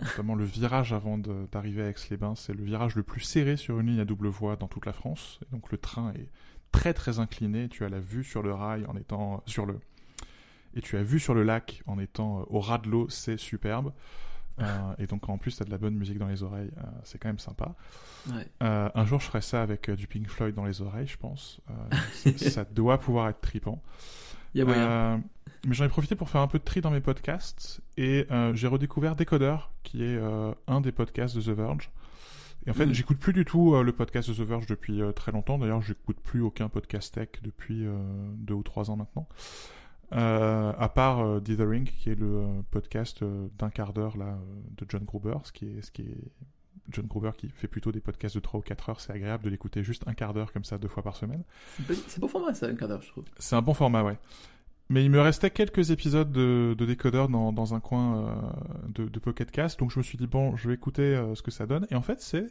notamment le virage avant d'arriver à Aix-les-Bains. C'est le virage le plus serré sur une ligne à double voie dans toute la France. Et donc le train est très très incliné. Tu as la vue sur le rail en étant sur le et tu as vu sur le lac en étant au ras de l'eau, c'est superbe. et donc en plus tu as de la bonne musique dans les oreilles, c'est quand même sympa. un jour je ferai ça avec du Pink Floyd dans les oreilles, je pense. [LAUGHS] ça doit pouvoir être tripant. Mais j'en ai profité pour faire un peu de tri dans mes podcasts et euh, j'ai redécouvert Decoder, qui est euh, un des podcasts de The Verge. Et en fait, mm. j'écoute plus du tout euh, le podcast de The Verge depuis très longtemps. D'ailleurs, j'écoute plus aucun podcast tech depuis deux ou trois ans maintenant. à part Dithering, qui est le podcast d'un quart d'heure là de John Gruber, ce qui est, ce qui est John Gruber qui fait plutôt des podcasts de 3 ou 4 heures, c'est agréable de l'écouter juste un quart d'heure comme ça deux fois par semaine. C'est bon format ça, un quart d'heure je trouve. C'est un bon format, ouais. Mais il me restait quelques épisodes de, de décodeur dans, un coin euh, de, de Pocket Cast, donc je me suis dit bon, je vais écouter euh, ce que ça donne. Et en fait, c'est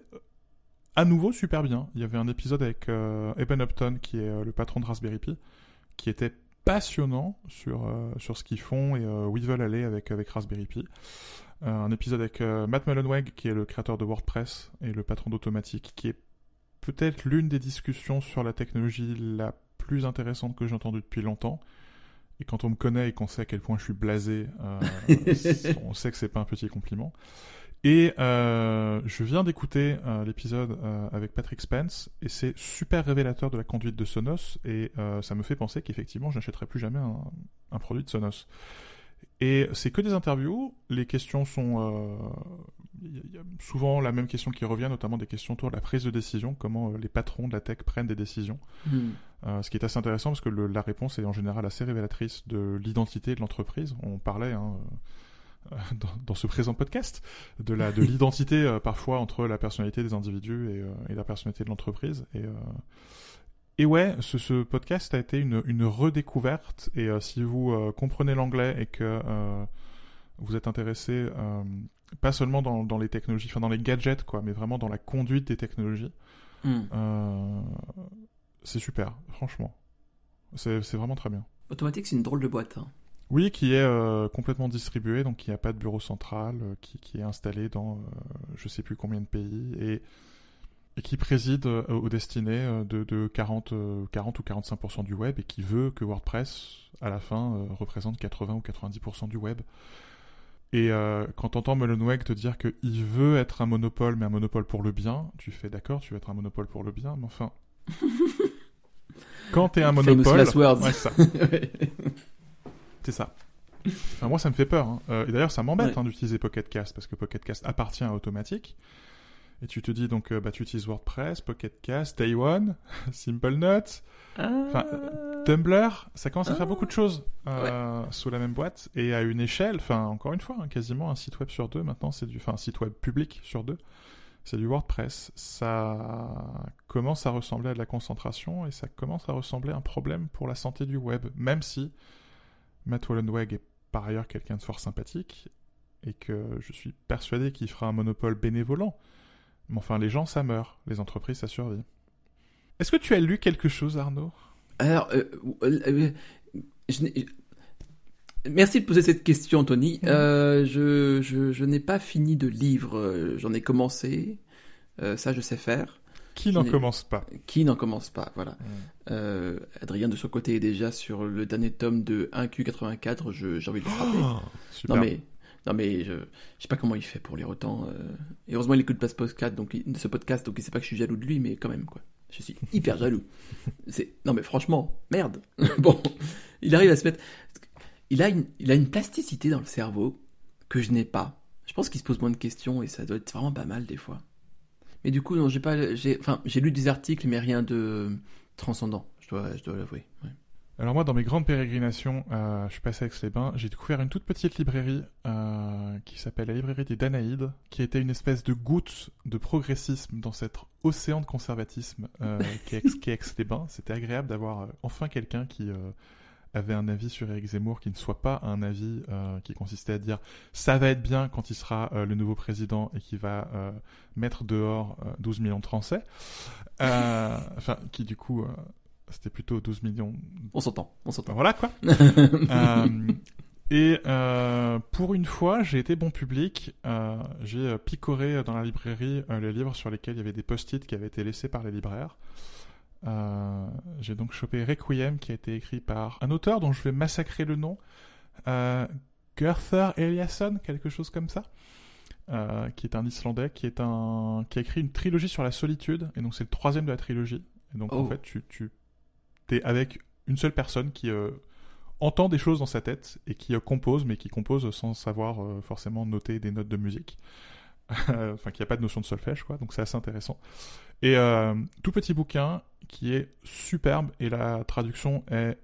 à nouveau super bien. Il y avait un épisode avec euh, Eben Upton, qui est le patron de Raspberry Pi, qui était passionnant sur sur ce qu'ils font et où ils veulent aller avec avec Raspberry Pi. un épisode avec Matt Mullenweg, qui est le créateur de WordPress et le patron d'Automatique, qui est peut-être l'une des discussions sur la technologie la plus intéressante que j'ai entendue depuis longtemps et quand on me connaît et qu'on sait à quel point je suis blasé, euh, [LAUGHS] on sait que c'est pas un petit compliment. Et euh, je viens d'écouter euh, l'épisode euh, avec Patrick Spence et c'est super révélateur de la conduite de Sonos et ça me fait penser qu'effectivement je n'achèterai plus jamais un, un, produit de Sonos. Et c'est que des interviews, les questions sont il y a souvent la même question qui revient, notamment des questions autour de la prise de décision, comment euh, les patrons de la tech prennent des décisions. Hmm. Euh, ce qui est assez intéressant parce que le, la réponse est en général assez révélatrice de l'identité de l'entreprise. On parlait hein, euh, [LAUGHS] dans, dans, ce présent podcast de la de [LAUGHS] l'identité euh, parfois entre la personnalité des individus et, et la personnalité de l'entreprise. Et, et ouais, ce, ce, podcast a été une, une redécouverte. Et si vous comprenez l'anglais et que vous êtes intéressé pas seulement dans, dans, les technologies, enfin dans les gadgets, quoi, mais vraiment dans la conduite des technologies. Hmm. Euh, c'est super, franchement. C'est vraiment très bien. Automatique, c'est une drôle de boîte. Hein. Oui, qui est euh, complètement distribué, donc qui a pas de bureau central, euh, qui, qui, est installé dans euh, je sais plus combien de pays, et, et qui préside euh, aux destinées de, de 40, 40 ou 45% du web, et qui veut que WordPress, à la fin, représente 80 ou 90% du web. Et euh, quand t'entends Mullenweg te dire qu'il veut être un monopole, mais un monopole pour le bien, tu fais d'accord, tu veux être un monopole pour le bien, mais enfin. [LAUGHS] quand t'es un monopole. Ouais, ça. [LAUGHS] c'est ça. Enfin, moi, ça me fait peur. Hein. Euh, et d'ailleurs, ça m'embête ouais. hein, d'utiliser Pocket Cast, parce que Pocket Cast appartient à Automatique. Et tu te dis donc, euh, bah, tu utilises WordPress, Pocket Cast, Day One, [LAUGHS] Simple Notes, enfin, euh, Tumblr, ça commence à faire beaucoup de choses euh, ouais. sous la même boîte et à une échelle, enfin, encore une fois, hein, quasiment un site web sur deux maintenant, c'est du, enfin, un site web public sur deux, c'est du WordPress. Ça commence à ressembler à de la concentration et ça commence à ressembler à un problème pour la santé du web, même si Matt Wallenweg est par ailleurs quelqu'un de fort sympathique et que je suis persuadé qu'il fera un monopole bénévolent mais enfin, les gens, ça meurt. Les entreprises, ça survit. Est-ce que tu as lu quelque chose, Arnaud? Alors, euh, euh, je Merci de poser cette question, Tony. Mmh. Euh, je, je, je n'ai pas fini de livre. J'en ai commencé. Euh, ça, je sais faire. Qui n'en commence pas? Qui n'en commence pas, voilà. Mmh. Euh, Adrien, de son côté, est déjà sur le dernier tome de 1Q84. J'ai envie de le frapper. Oh, super. Non, mais non mais je, je sais pas comment il fait pour lire autant. Euh... Et heureusement il écoute pas ce podcast, donc il, ce podcast, donc il sait pas que je suis jaloux de lui, mais quand même quoi. Je suis hyper [LAUGHS] jaloux. C'est non mais franchement, merde. [LAUGHS] bon, il arrive à se mettre. Il a une, il a une plasticité dans le cerveau que je n'ai pas. Je pense qu'il se pose moins de questions et ça doit être vraiment pas mal des fois. Mais du coup non, j'ai pas, j'ai, enfin j'ai lu des articles mais rien de transcendant. Je dois, je dois l'avouer. Ouais. Alors moi, dans mes grandes pérégrinations, euh, je suis passé à Aix-les-Bains, j'ai découvert une toute petite librairie euh, qui s'appelle la librairie des Danaïdes, qui était une espèce de goutte de progressisme dans cet océan de conservatisme euh, [LAUGHS] qui est Aix-les-Bains. C'était agréable d'avoir euh, enfin quelqu'un qui avait un avis sur Eric Zemmour qui ne soit pas un avis euh, qui consistait à dire ça va être bien quand il sera le nouveau président et qui va mettre dehors 12 millions de Français. Enfin, qui du coup c'était plutôt 12 millions. On s'entend, on s'entend. Voilà quoi. [LAUGHS] euh, et euh, pour une fois, j'ai été bon public. Euh, j'ai picoré dans la librairie les livres sur lesquels il y avait des post-it qui avaient été laissés par les libraires. J'ai donc chopé Requiem qui a été écrit par un auteur dont je vais massacrer le nom, Gerther Eliasson, quelque chose comme ça, euh, qui est un Islandais, qui est un qui a écrit une trilogie sur la solitude, et donc c'est le troisième de la trilogie. Et donc en Oh. fait tu tu t'es avec une seule personne qui euh, entend des choses dans sa tête et qui euh, compose, mais qui compose sans savoir euh, forcément noter des notes de musique. [LAUGHS] enfin, qui a pas de notion de solfège, quoi. Donc c'est assez intéressant. Et tout petit bouquin qui est superbe et la traduction est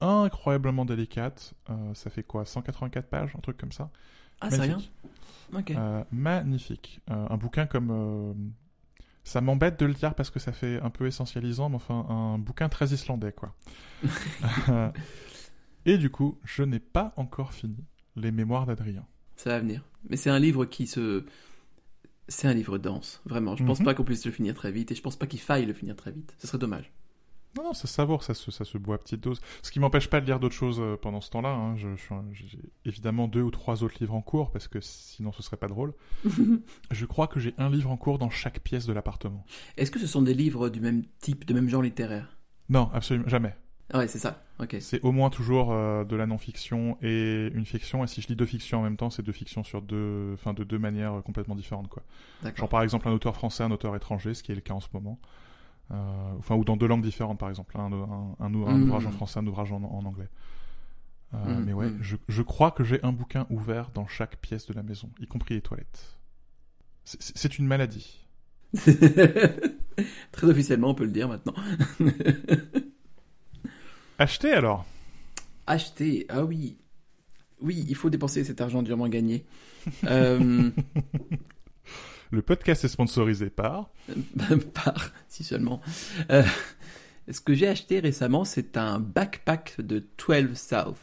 incroyablement délicate. Ça fait quoi? 184 pages, un truc comme ça. Ah, c'est rien? Magnifique. Ok. Euh, magnifique. Un bouquin comme. Ça m'embête de le dire parce que ça fait un peu essentialisant, mais enfin, un bouquin très islandais, quoi. [LAUGHS] Euh, Et du coup, je n'ai pas encore fini les mémoires d'Adrien. Ça va venir. Mais c'est un livre qui se. C'est un livre dense, vraiment. Je pense Mhm. pas qu'on puisse le finir très vite et je pense pas qu'il faille le finir très vite. Ce serait dommage. Non, non, ça savoure, ça se, ça se boit à petite dose. Ce qui m'empêche pas de lire d'autres choses euh, pendant ce temps-là. hein. J'ai évidemment deux ou trois autres livres en cours parce que sinon ce serait pas drôle. [LAUGHS] Je crois que j'ai un livre en cours dans chaque pièce de l'appartement. Est-ce que ce sont des livres du même type, de même genre littéraire? Non, absolument jamais. Ah ouais, c'est ça. Ok. C'est au moins toujours euh, de la non-fiction et une fiction. Et si je lis deux fictions en même temps, c'est deux fictions sur deux, enfin de deux manières euh, complètement différentes, quoi. Genre par exemple un auteur français, un auteur étranger, ce qui est le cas en ce moment. Euh, enfin ou dans deux langues différentes, par exemple, un, un, un, un Mm. ouvrage en français, un ouvrage en, en anglais. Euh, Mm, mais ouais, mm. je, je crois que j'ai un bouquin ouvert dans chaque pièce de la maison, y compris les toilettes. C'est- une maladie. [LAUGHS] Très officiellement, on peut le dire maintenant. [LAUGHS] Achetez alors? Acheter, ah oui. Oui, il faut dépenser cet argent durement gagné. Euh, [LAUGHS] Le podcast est sponsorisé [LAUGHS] par. par, si seulement. Euh, ce que j'ai acheté récemment, c'est un backpack de 12 South.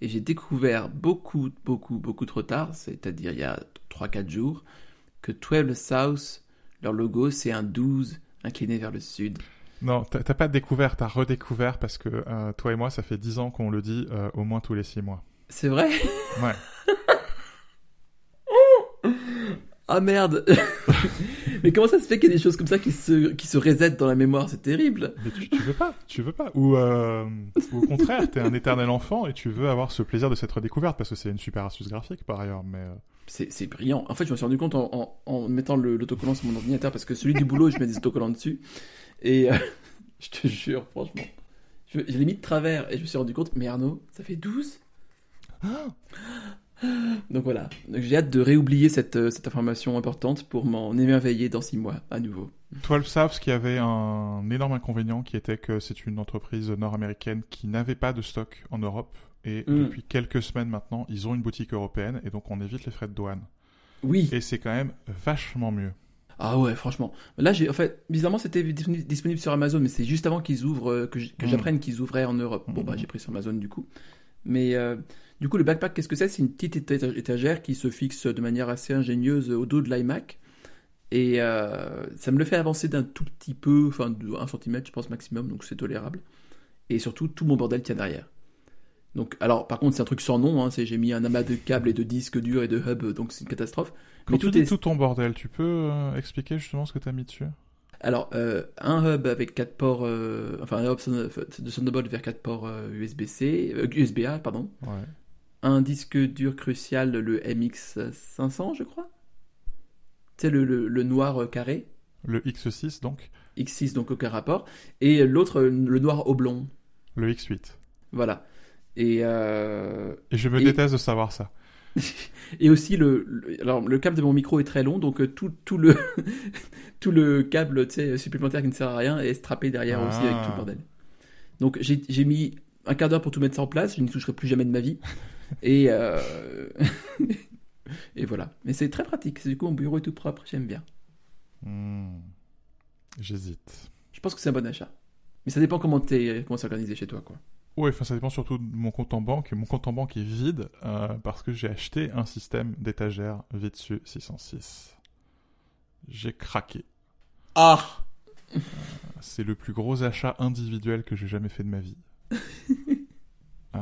Et j'ai découvert beaucoup, beaucoup, beaucoup trop tard, c'est-à-dire il y a 3-4 jours, que 12 South, leur logo, c'est un 12 incliné vers le sud. Non, t'as pas découvert, t'as redécouvert parce que euh, toi et moi, ça fait dix ans qu'on le dit euh, au moins tous les six mois. C'est vrai? Ouais. Ah merde [LAUGHS] Mais comment ça se fait qu'il y a des choses comme ça qui se, qui se resettent dans la mémoire? C'est terrible Mais tu, tu veux pas, tu veux pas. Ou, euh, ou au contraire, t'es un éternel enfant et tu veux avoir ce plaisir de cette redécouverte parce que c'est une super astuce graphique par ailleurs. Mais euh, C'est brillant. En fait, je me suis rendu compte en, en- en mettant le- l'autocollant sur mon ordinateur parce que celui du boulot, je mets des autocollants dessus. Et euh, [LAUGHS] je te jure, franchement, je, je l'ai mis de travers et je me suis rendu compte, mais Arnaud, ça fait 12 Donc voilà, j'ai hâte de réoublier cette, euh, cette information importante pour m'en émerveiller dans 6 mois à nouveau. 12 South qui avait un énorme inconvénient qui était que c'est une entreprise nord-américaine qui n'avait pas de stock en Europe. Et Mm. depuis quelques semaines maintenant, ils ont une boutique européenne et donc on évite les frais de douane. Oui. Et c'est quand même vachement mieux. Ah ouais, franchement. Là, j'ai, en fait, bizarrement, c'était disponible, sur Amazon, mais c'est juste avant qu'ils ouvrent, euh, que Mm. j'apprenne qu'ils ouvraient en Europe. Bon, Mm. bah, j'ai pris sur Amazon du coup. Mais euh, du coup, le backpack, qu'est-ce que c'est C'est une petite éta- étagère qui se fixe de manière assez ingénieuse au dos de l'iMac. Et euh, ça me le fait avancer d'un tout petit peu, enfin, de 1 cm, je pense, maximum, donc c'est tolérable. Et surtout, tout mon bordel tient derrière. Donc, alors, par contre, c'est un truc sans nom, hein, j'ai mis un amas de câbles et de disques durs et de hubs, donc c'est une catastrophe. Quand Mais tu tout dis est- tout ton bordel, tu peux euh, expliquer justement ce que t'as mis dessus Alors, euh, un hub avec 4 ports, euh, enfin un hub de Thunderbolt vers 4 ports euh, USB-C, euh, USB-A, pardon. Ouais. Un disque dur crucial, le MX500, je crois. Tu sais, le, le- le noir carré, Le X6 donc, X6, donc aucun rapport. Et l'autre, le noir oblong. le X8. Voilà. Et, euh, Et je me Et- déteste de savoir ça. [LAUGHS] et aussi, le, le- alors, le câble de mon micro est très long, donc tout, tout, le, [LAUGHS] tout le câble supplémentaire qui ne sert à rien est strappé derrière aussi avec Ah. tout le bordel. Donc j'ai j'ai mis un quart d'heure pour tout mettre ça en place, je n'y toucherai plus jamais de ma vie. Et, euh, [LAUGHS] et voilà. Mais c'est très pratique, c'est du coup mon bureau est tout propre, j'aime bien. Hmm. J'hésite. Je pense que c'est un bon achat. Mais ça dépend comment t'es comment c'est organisé chez toi, quoi. Enfin ça dépend surtout de mon compte en banque. Mon compte en banque est vide euh, parce que j'ai acheté un système d'étagère Vitsu 606. J'ai craqué. Ah C'est le plus gros achat individuel que j'ai jamais fait de ma vie. [LAUGHS] Euh,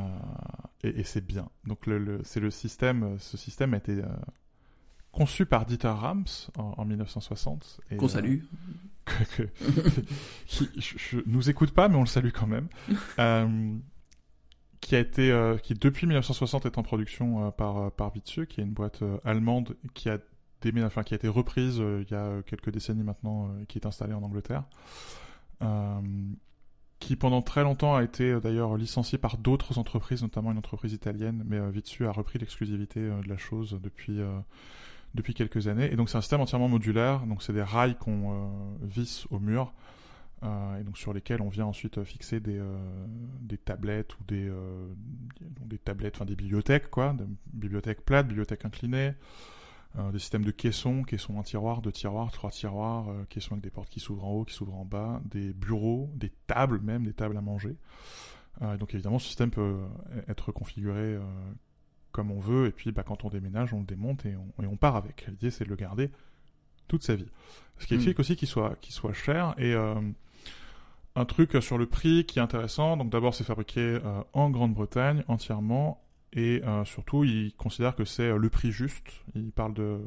et et c'est bien. Donc le, le- c'est le système. euh, Ce système a été euh, conçu par Dieter Rams en, en 1960. et, Qu'on euh, [LAUGHS] salue. [LAUGHS] qui je, nous écoute pas, mais on le salue quand même. [LAUGHS] Euh, qui a été, euh, qui depuis 1960 est en production euh, par par Vitsu, qui est une boîte allemande qui a enfin, qui a été reprise il y a quelques décennies maintenant, qui est installée en Angleterre qui pendant très longtemps a été d'ailleurs licencié par d'autres entreprises, notamment une entreprise italienne, mais Vitsu a repris l'exclusivité de la chose depuis depuis quelques années. Et donc c'est un système entièrement modulaire, donc c'est des rails qu'on euh, visse au mur, euh, et donc sur lesquels on vient ensuite fixer des, euh, des tablettes ou des, des tablettes, enfin des bibliothèques, quoi, des bibliothèques plates, bibliothèques inclinées, des systèmes de caissons, caissons un tiroir, deux tiroirs, trois tiroirs, caissons avec des portes qui s'ouvrent en haut, qui s'ouvrent en bas, des bureaux, des tables même, des tables à manger. donc évidemment, ce système peut être configuré comme on veut, et puis bah, quand on déménage, on le démonte et on, part avec. L'idée, c'est de le garder toute sa vie. Ce qui explique mm. aussi qu'il soit, qu'il soit cher, et euh, un truc sur le prix qui est intéressant, donc d'abord c'est fabriqué euh, en Grande-Bretagne entièrement, et euh, surtout il considère que c'est le prix juste, il parle de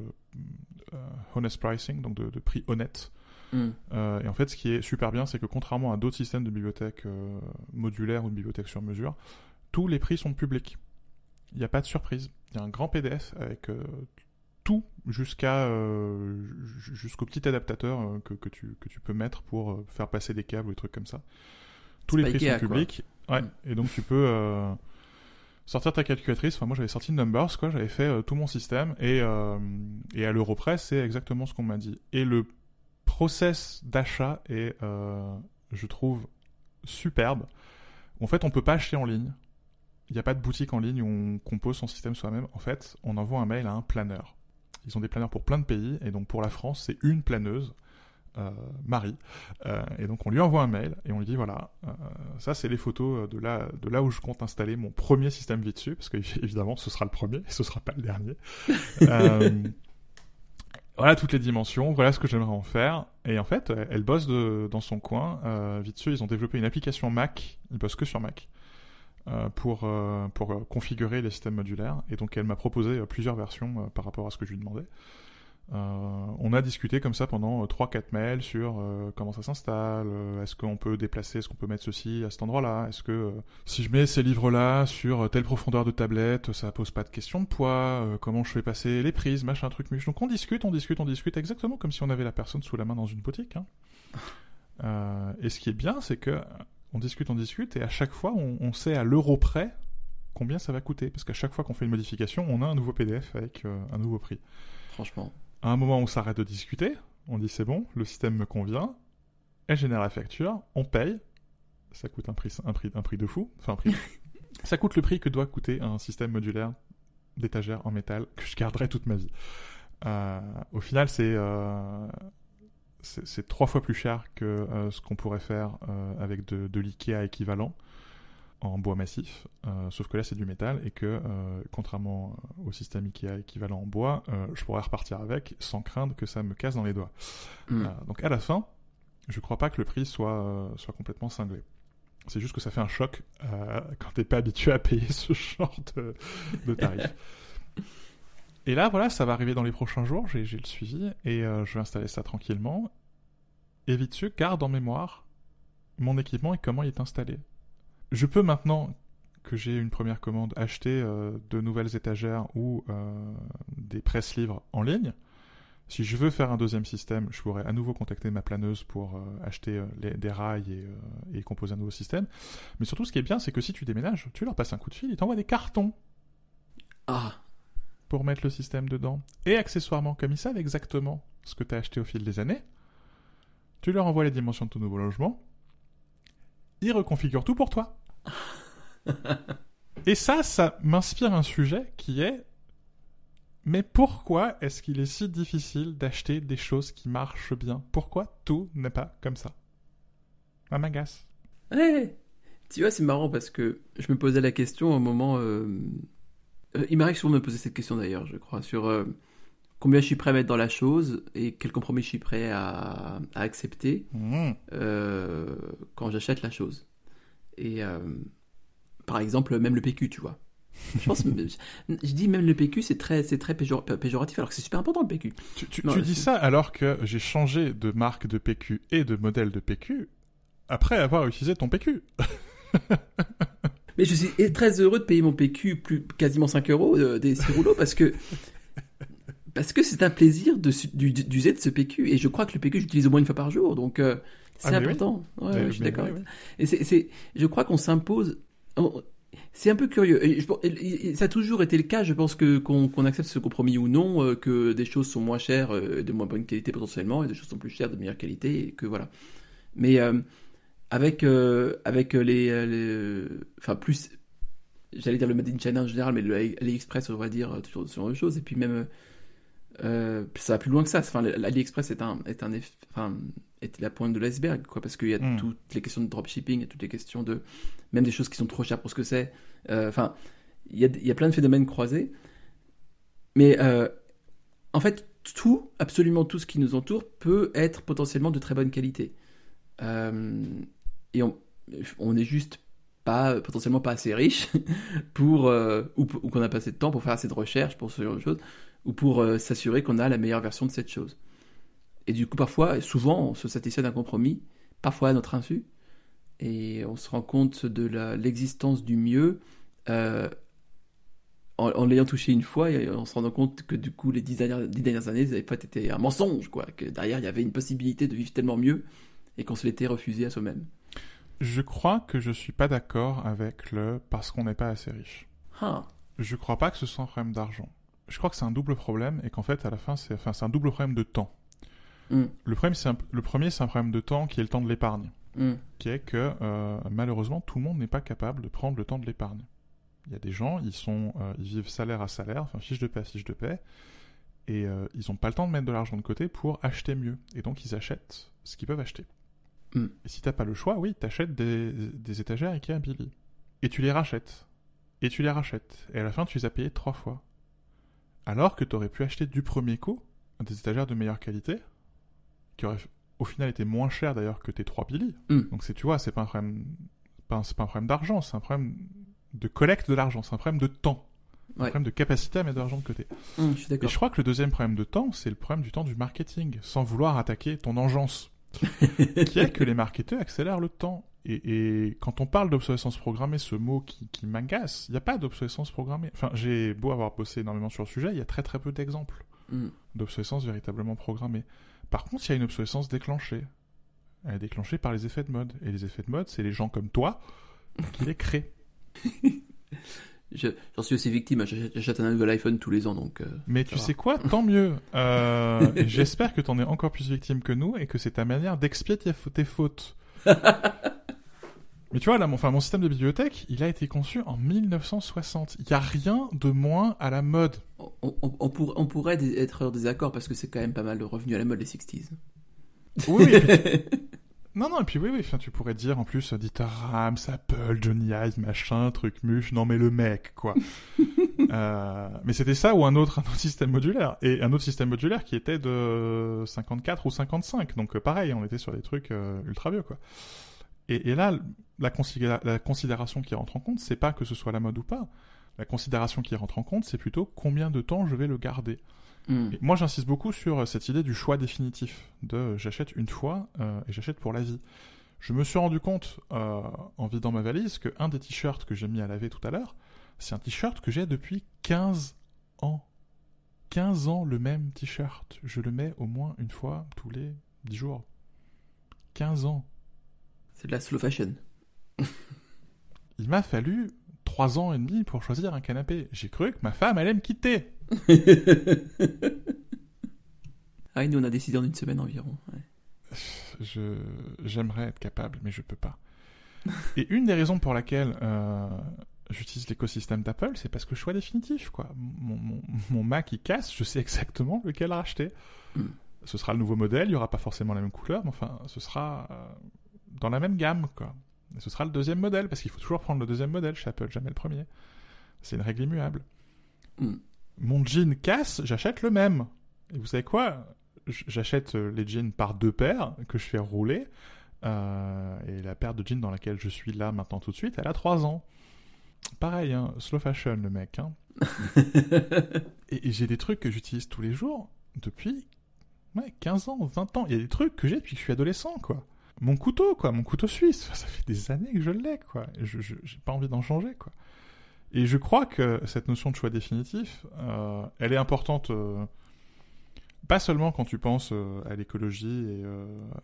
honest pricing, donc de, prix honnête. Mm. et en fait, ce qui est super bien, c'est que contrairement à d'autres systèmes de bibliothèques modulaires ou de bibliothèques sur mesure, tous les prix sont publics. Il n'y a pas de surprise. Il y a un grand PDF avec euh, tout jusqu'à euh, jusqu'au petit adaptateur euh, que, que, tu, que tu peux mettre pour faire passer des câbles ou des trucs comme ça. Tous les prix sont publics. Ouais. Mm. Et donc tu peux sortir ta calculatrice. Enfin, moi j'avais sorti Numbers, quoi. J'avais fait tout mon système et, et à l'euro c'est exactement ce qu'on m'a dit. Et le process d'achat est, je trouve, superbe. En fait, on peut pas acheter en ligne il n'y a pas de boutique en ligne où on compose son système soi-même. En fait, on envoie un mail à un planeur. Ils ont des planeurs pour plein de pays, et donc pour la France, c'est une planeuse, euh, Marie. Euh, et donc on lui envoie un mail, et on lui dit, voilà, euh, ça c'est les photos de là, de là où je compte installer mon premier système dessus, parce que [LAUGHS] évidemment ce sera le premier, et ce sera pas le dernier. [LAUGHS] voilà toutes les dimensions, voilà ce que j'aimerais en faire. Et en fait, elle bosse dans son coin. Euh, Vitsu, ils ont développé une application Mac, ils bossent que sur Mac. Euh, pour, euh, pour euh, configurer les systèmes modulaires. Et donc elle m'a proposé plusieurs versions par rapport à ce que je lui demandais. On a discuté comme ça pendant 3-4 mails sur comment ça s'installe, est-ce qu'on peut déplacer, est-ce qu'on peut mettre ceci à cet endroit-là, est-ce que si je mets ces livres-là sur telle profondeur de tablette, ça pose pas de question de poids, comment je fais passer les prises, machin, truc, muche. Donc on discute, on discute, on discute exactement comme si on avait la personne sous la main dans une boutique. Hein. [LAUGHS] et ce qui est bien, c'est que on discute, on discute, et à chaque fois, on, sait à l'euro près combien ça va coûter. Parce qu'à chaque fois qu'on fait une modification, on a un nouveau PDF avec euh, un nouveau prix. Franchement. À un moment, on s'arrête de discuter, on dit c'est bon, le système me convient, elle génère la facture, on paye, ça coûte un prix, un prix, un prix de fou, enfin un prix. [LAUGHS] ça coûte le prix que doit coûter un système modulaire d'étagère en métal que je garderai toute ma vie. Euh, au final, c'est euh, c'est trois fois plus cher que euh, ce qu'on pourrait faire avec de, de l'IKEA équivalent en bois massif, euh, sauf que là c'est du métal et que contrairement au système IKEA équivalent en bois, je pourrais repartir avec sans craindre que ça me casse dans les doigts. Hmm. donc à la fin, je crois pas que le prix soit, soit complètement cinglé. C'est juste que ça fait un choc quand t'es pas habitué à payer [LAUGHS] ce genre de, de tarif. [LAUGHS] Et là, voilà, ça va arriver dans les prochains jours, j'ai le suivi, et euh, je vais installer ça tranquillement. Et vite garde en mémoire mon équipement et comment il est installé. Je peux maintenant que j'ai une première commande acheter euh, de nouvelles étagères ou euh, des presse-livres en ligne. Si je veux faire un deuxième système, je pourrais à nouveau contacter ma planeuse pour acheter des rails et, et, composer un nouveau système. Mais surtout, ce qui est bien, c'est que si tu déménages, tu leur passes un coup de fil, ils t'envoient des cartons. Ah, pour mettre le système dedans. Et accessoirement, comme ils savent exactement ce que tu as acheté au fil des années, tu leur envoies les dimensions de ton nouveau logement, ils reconfigurent tout pour toi. [LAUGHS] Et ça, ça m'inspire un sujet qui est mais pourquoi est-ce qu'il est si difficile d'acheter des choses qui marchent bien? Pourquoi tout n'est pas comme ça? Ça m'agace. Ouais. Tu vois, c'est marrant parce que je me posais la question au moment euh, euh, il m'arrive souvent de me poser cette question d'ailleurs, je crois, sur euh, combien je suis prêt à mettre dans la chose et quel compromis je suis prêt à, accepter mmh. euh, quand j'achète la chose. Et par exemple, même le PQ, tu vois. Je pense, je dis même le PQ, c'est très, c'est très péjoratif, alors que c'est super important le PQ. Tu, tu, tu dis ça alors que j'ai changé de marque de PQ et de modèle de PQ après avoir utilisé ton PQ. [LAUGHS] Mais je suis très heureux de payer mon PQ plus quasiment 5 euros euh, des 6 rouleaux parce que parce que c'est un plaisir d'user de, ce PQ et je crois que le PQ j'utilise au moins une fois par jour donc euh, c'est ah, important. Ouais, je suis d'accord. Et c'est, je crois qu'on s'impose. C'est un peu curieux. ça a toujours été le cas. Je pense que qu'on accepte ce compromis ou non, euh, que des choses sont moins chères, de moins bonne qualité potentiellement, et des choses sont plus chères de meilleure qualité, et que voilà. Mais avec euh, avec les, enfin plus j'allais dire le Made in China en général mais le AliExpress on va dire toujours sur autre chose et puis même euh, ça va plus loin que ça. Enfin l'AliExpress est un est un enfin est la pointe de l'iceberg quoi parce qu'il y a hmm. toutes les questions de dropshipping il y a toutes les questions de même des choses qui sont trop chères pour ce que c'est. Euh, enfin il y a il y a plein de phénomènes croisés. Mais en fait tout absolument tout ce qui nous entoure peut être potentiellement de très bonne qualité. Et on, on est juste pas potentiellement pas assez riche [LAUGHS] pour euh, ou, qu'on n'a pas assez de temps pour faire assez de recherches pour ce genre de choses ou pour euh, s'assurer qu'on a la meilleure version de cette chose. Et du coup, parfois, souvent, on se satisfait d'un compromis, parfois à notre insu, et on se rend compte de l'existence du mieux euh, en, l'ayant touché une fois, et on se rend compte que du coup, les dix dernières, dix dernières années, ça n'avait pas été un mensonge, quoi, que derrière, il y avait une possibilité de vivre tellement mieux, et qu'on se l'était refusé à soi-même. Je crois que je suis pas d'accord avec le parce qu'on n'est pas assez riche. Huh. Je crois pas que ce soit un problème d'argent. Je crois que c'est un double problème et qu'en fait, à la fin, c'est enfin, un double problème de temps. Hmm. Le, problème, un... le premier, c'est un problème de temps qui est le temps de l'épargne. Hmm. Qui est que euh, malheureusement, tout le monde n'est pas capable de prendre le temps de l'épargne. Il y a des gens, ils, sont, euh, ils vivent salaire à salaire, enfin fiche de paie à fiche de paie, et euh, ils n'ont pas le temps de mettre de l'argent de côté pour acheter mieux. Et donc, ils achètent ce qu'ils peuvent acheter. Mm. Et si t'as pas le choix, oui, t'achètes des, des étagères Ikea Billy. Et tu les rachètes. Et tu les rachètes. Et à la fin, tu les as payés trois fois. Alors que t'aurais pu acheter du premier coup des étagères de meilleure qualité, qui auraient au final été moins cher d'ailleurs que tes trois Billy. Mm. Donc c'est, tu vois, c'est pas un problème, c'est pas un problème d'argent, c'est un problème de collecte de l'argent, c'est un problème de temps. Un problème de capacité à mettre de l'argent de côté. Mm, je suis et je crois que le deuxième problème de temps, c'est le problème du temps du marketing, sans vouloir attaquer ton engeance. [LAUGHS] qui est que les marketeurs accélèrent le temps. Et, quand on parle d'obsolescence programmée, ce mot qui, qui m'agace, il n'y a pas d'obsolescence programmée. Enfin, j'ai beau avoir bossé énormément sur le sujet, il y a très très peu d'exemples mm. d'obsolescence véritablement programmée. Par contre, il y a une obsolescence déclenchée. Elle est déclenchée par les effets de mode. Et les effets de mode, c'est les gens comme toi qui les créent. [LAUGHS] J'en suis aussi victime, j'achète un nouvel iPhone tous les ans, donc... Euh, Mais tu sais quoi, tant mieux. Euh, J'espère que t'en es encore plus victime que nous et que c'est ta manière d'expier tes fautes. [LAUGHS] Mais tu vois, là, mon, enfin, mon système de bibliothèque, il a été conçu en 1960. Il n'y a rien de moins à la mode. On, on, on, on pourrait être en désaccord parce que c'est quand même pas mal revenu à la mode les 60s. Oui, oui. [LAUGHS] Non, non, et puis oui, oui, enfin, tu pourrais dire en plus Dieter Rams, Apple, Johnny Ive, machin, truc muche, non mais le mec, quoi. [LAUGHS] euh, mais c'était ça ou un autre, un autre système modulaire. Et un autre système modulaire qui était de 54 ou 55. Donc euh, pareil, on était sur des trucs euh, ultra vieux, quoi. Et, et là, la, la considération qui rentre en compte, c'est pas que ce soit la mode ou pas. La considération qui rentre en compte, c'est plutôt combien de temps je vais le garder. Hmm. moi, j'insiste beaucoup sur euh, cette idée du choix définitif, de euh, j'achète une fois euh, et j'achète pour la vie. Je me suis rendu compte, en vidant ma valise, que un des t-shirts que j'ai mis à laver tout à l'heure, c'est un t-shirt que j'ai depuis 15 ans. 15 ans le même t-shirt. Je le mets au moins une fois tous les 10 jours. 15 ans. C'est de la slow fashion. [LAUGHS] Il m'a fallu 3 ans et demi pour choisir un canapé. J'ai cru que ma femme allait me quitter. [LAUGHS] ah, nous on a décidé en une semaine environ. [SIGHS] Je j'aimerais être capable, mais je peux pas. [LAUGHS] Et une des raisons pour laquelle euh, j'utilise l'écosystème d'Apple, c'est parce que choix définitif, quoi. Mon, mon, Mac il casse, je sais exactement lequel racheter. Hmm. Ce sera le nouveau modèle, il y aura pas forcément la même couleur, mais enfin, ce sera euh, dans la même gamme, quoi. Et ce sera le deuxième modèle, parce qu'il faut toujours prendre le deuxième modèle chez Apple, jamais le premier. C'est une règle immuable. Hmm mon jean casse, j'achète le même. Et vous savez quoi? J'achète euh, les jeans par deux paires que je fais rouler. Euh, et la paire de jeans dans laquelle je suis là maintenant tout de suite, elle a trois ans. pareil, hein, slow fashion le mec. Hein. [LAUGHS] et, et j'ai des trucs que j'utilise tous les jours depuis ouais, 15 ans, 20 ans. Il y a des trucs que j'ai depuis que je suis adolescent, quoi. Mon couteau, quoi, mon couteau suisse, ça fait des années que je l'ai, quoi. Je j'ai pas envie d'en changer, quoi. Et je crois que cette notion de choix définitif, euh, elle est importante, euh, pas seulement quand tu penses euh, à l'écologie et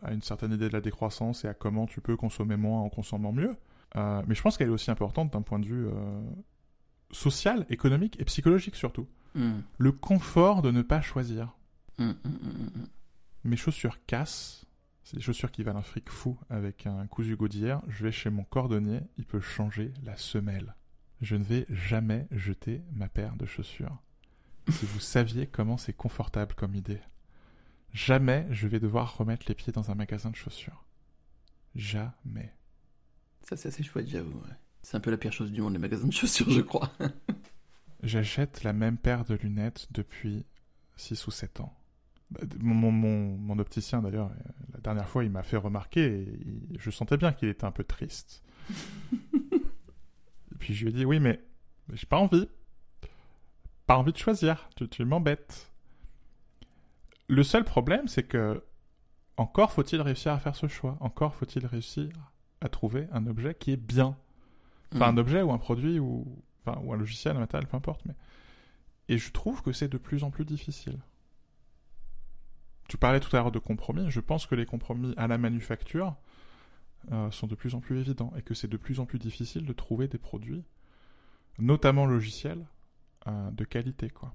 à une certaine idée de la décroissance et à comment tu peux consommer moins en consommant mieux, mais je pense qu'elle est aussi importante d'un point de vue social, économique et psychologique surtout. Mm. Le confort de ne pas choisir. Mm, mm. Mes chaussures cassent. C'est des chaussures qui valent un fric fou avec un cousu gaudière. Je vais chez mon cordonnier, il peut changer la semelle. Je ne vais jamais jeter ma paire de chaussures. si vous saviez comment c'est confortable comme idée. Jamais je vais devoir remettre les pieds dans un magasin de chaussures. Jamais. Ça, c'est assez chouette, j'avoue. ouais. C'est un peu la pire chose du monde, les magasins de chaussures, je crois. [LAUGHS] J'achète la même paire de lunettes depuis 6 ou 7 ans. Bah, Mon, mon, mon, opticien, d'ailleurs, dernière fois, il m'a fait remarquer, et il- je sentais bien qu'il était un peu triste. [LAUGHS] et puis je lui ai dit, oui, mais j'ai pas envie. Pas envie de choisir, tu, tu m'embêtes. Le seul problème, c'est que encore faut-il réussir à faire ce choix. Encore faut-il réussir à trouver un objet qui est bien. Enfin, un Mm. objet ou un produit ou, enfin, ou un logiciel, un matériel, peu importe. Mais... Et je trouve que c'est de plus en plus difficile. Tu parlais tout à l'heure de compromis. Je pense que les compromis à la manufacture euh, sont de plus en plus évidents et que c'est de plus en plus difficile de trouver des produits, notamment logiciels, euh, de qualité. quoi.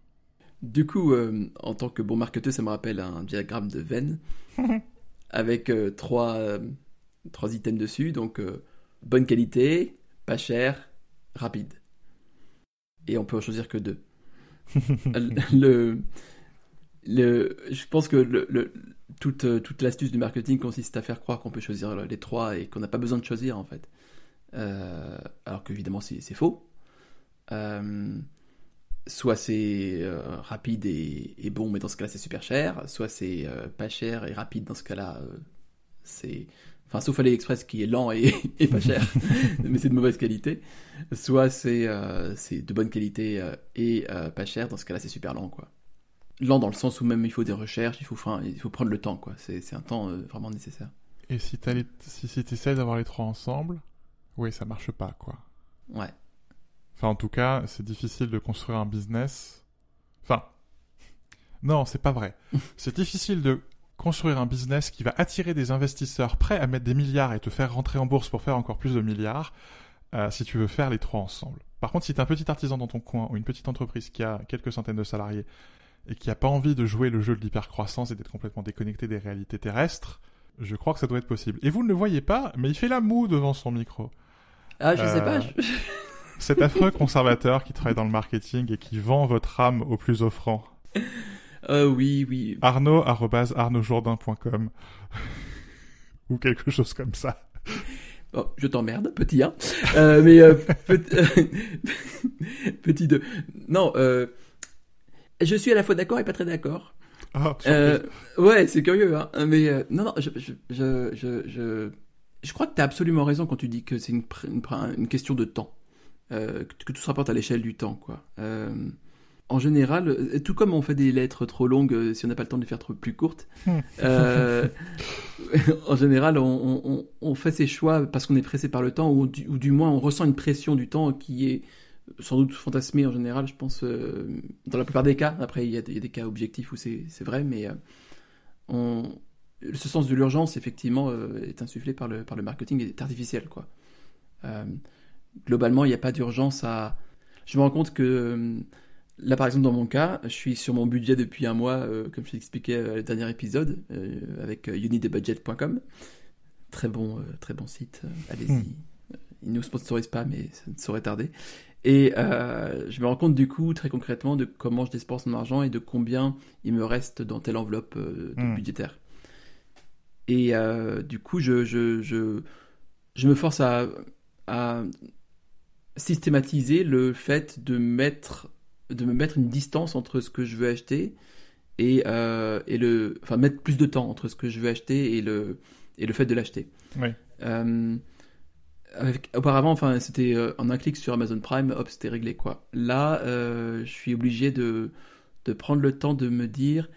Du coup, euh, en tant que bon marketeur, ça me rappelle un diagramme de Venn [LAUGHS] avec trois, trois items dessus. Donc, bonne qualité, pas cher, rapide. Et on peut en choisir que deux. [LAUGHS] le, le, je pense que le, le- toute, euh, toute l'astuce du marketing consiste à faire croire qu'on peut choisir les trois et qu'on n'a pas besoin de choisir en fait. Euh, alors qu'évidemment c'est c'est faux. Euh, soit c'est euh, rapide et, et bon, mais dans ce cas-là c'est super cher. Soit c'est pas cher et rapide, dans ce cas-là c'est. Enfin, sauf AliExpress qui est lent et, [LAUGHS] et pas cher, [LAUGHS] mais c'est de mauvaise qualité. Soit c'est c'est de bonne qualité et pas cher, dans ce cas-là c'est super lent quoi. Lent dans le sens où même il faut des recherches, il faut, enfin, il faut prendre le temps quoi. C'est un temps euh, vraiment nécessaire. Et si tu si, si essaies d'avoir les trois ensemble, oui, ça marche pas, quoi. Ouais. Enfin, en tout cas, c'est difficile de construire un business. Enfin, [LAUGHS] non, c'est pas vrai. [LAUGHS] c'est difficile de construire un business qui va attirer des investisseurs prêts à mettre des milliards et te faire rentrer en bourse pour faire encore plus de milliards, euh, si tu veux faire les trois ensemble. Par contre, si tu es un petit artisan dans ton coin ou une petite entreprise qui a quelques centaines de salariés et qui a pas envie de jouer le jeu de l'hypercroissance et d'être complètement déconnecté des réalités terrestres, je crois que ça doit être possible. Et vous ne le voyez pas, mais il fait la moue devant son micro. Ah, je sais Euh, pas. je- Cet affreux [LAUGHS] conservateur qui travaille dans le marketing et qui vend votre âme au plus offrant. Euh, oui, oui. Arnaud, arnaudjourdain.com. [LAUGHS] Ou quelque chose comme ça. Oh, je t'emmerde, petit 1. Euh, mais euh, [LAUGHS] petit, petit 2. Non, euh, je suis à la fois d'accord et pas très d'accord. Ah, Euh, ouais, c'est curieux, hein. Mais euh, non, non, je, je, je, je, je, crois que tu as absolument raison quand tu dis que c'est une, question de temps. Euh, que, tout se rapporte à l'échelle du temps, quoi. Euh, en général, tout comme on fait des lettres trop longues, si on n'a pas le temps de les faire trop plus courtes, euh, [LAUGHS] en général, on, on- on- on fait ses choix parce qu'on est pressé par le temps, ou du, ou du moins on ressent une pression du temps qui est sans doute fantasmée en général, je pense, euh, dans la plupart des cas. Après, il y a, des- il y a des cas objectifs où c'est vrai, mais euh, on, ce sens de l'urgence, effectivement, euh, est insufflé par le, par le marketing et est artificiel, quoi. Globalement, il n'y a pas d'urgence à... Je me rends compte que, là, par exemple, dans mon cas, je suis sur mon budget depuis un mois, euh, comme je l'expliquais euh, le dernier épisode, euh, avec unitdebudget.com. Très bon, très bon site, allez-y. Hmm. Euh, Il ne nous sponsorise pas, mais ça ne saurait tarder. Et euh, je me rends compte du coup, très concrètement, de comment je dépense mon argent et de combien il me reste dans telle enveloppe euh, Hmm. budgétaire. Et euh, du coup, je, je, je, je me force à, à systématiser le fait de mettre de me mettre une distance entre ce que je veux acheter et, et le enfin mettre plus de temps entre ce que je veux acheter et le et le fait de l'acheter Oui. Euh, avec, auparavant, enfin, c'était euh, en un clic sur Amazon Prime, hop, c'était réglé, quoi. Là, euh, je suis obligé de, de prendre le temps de me dire,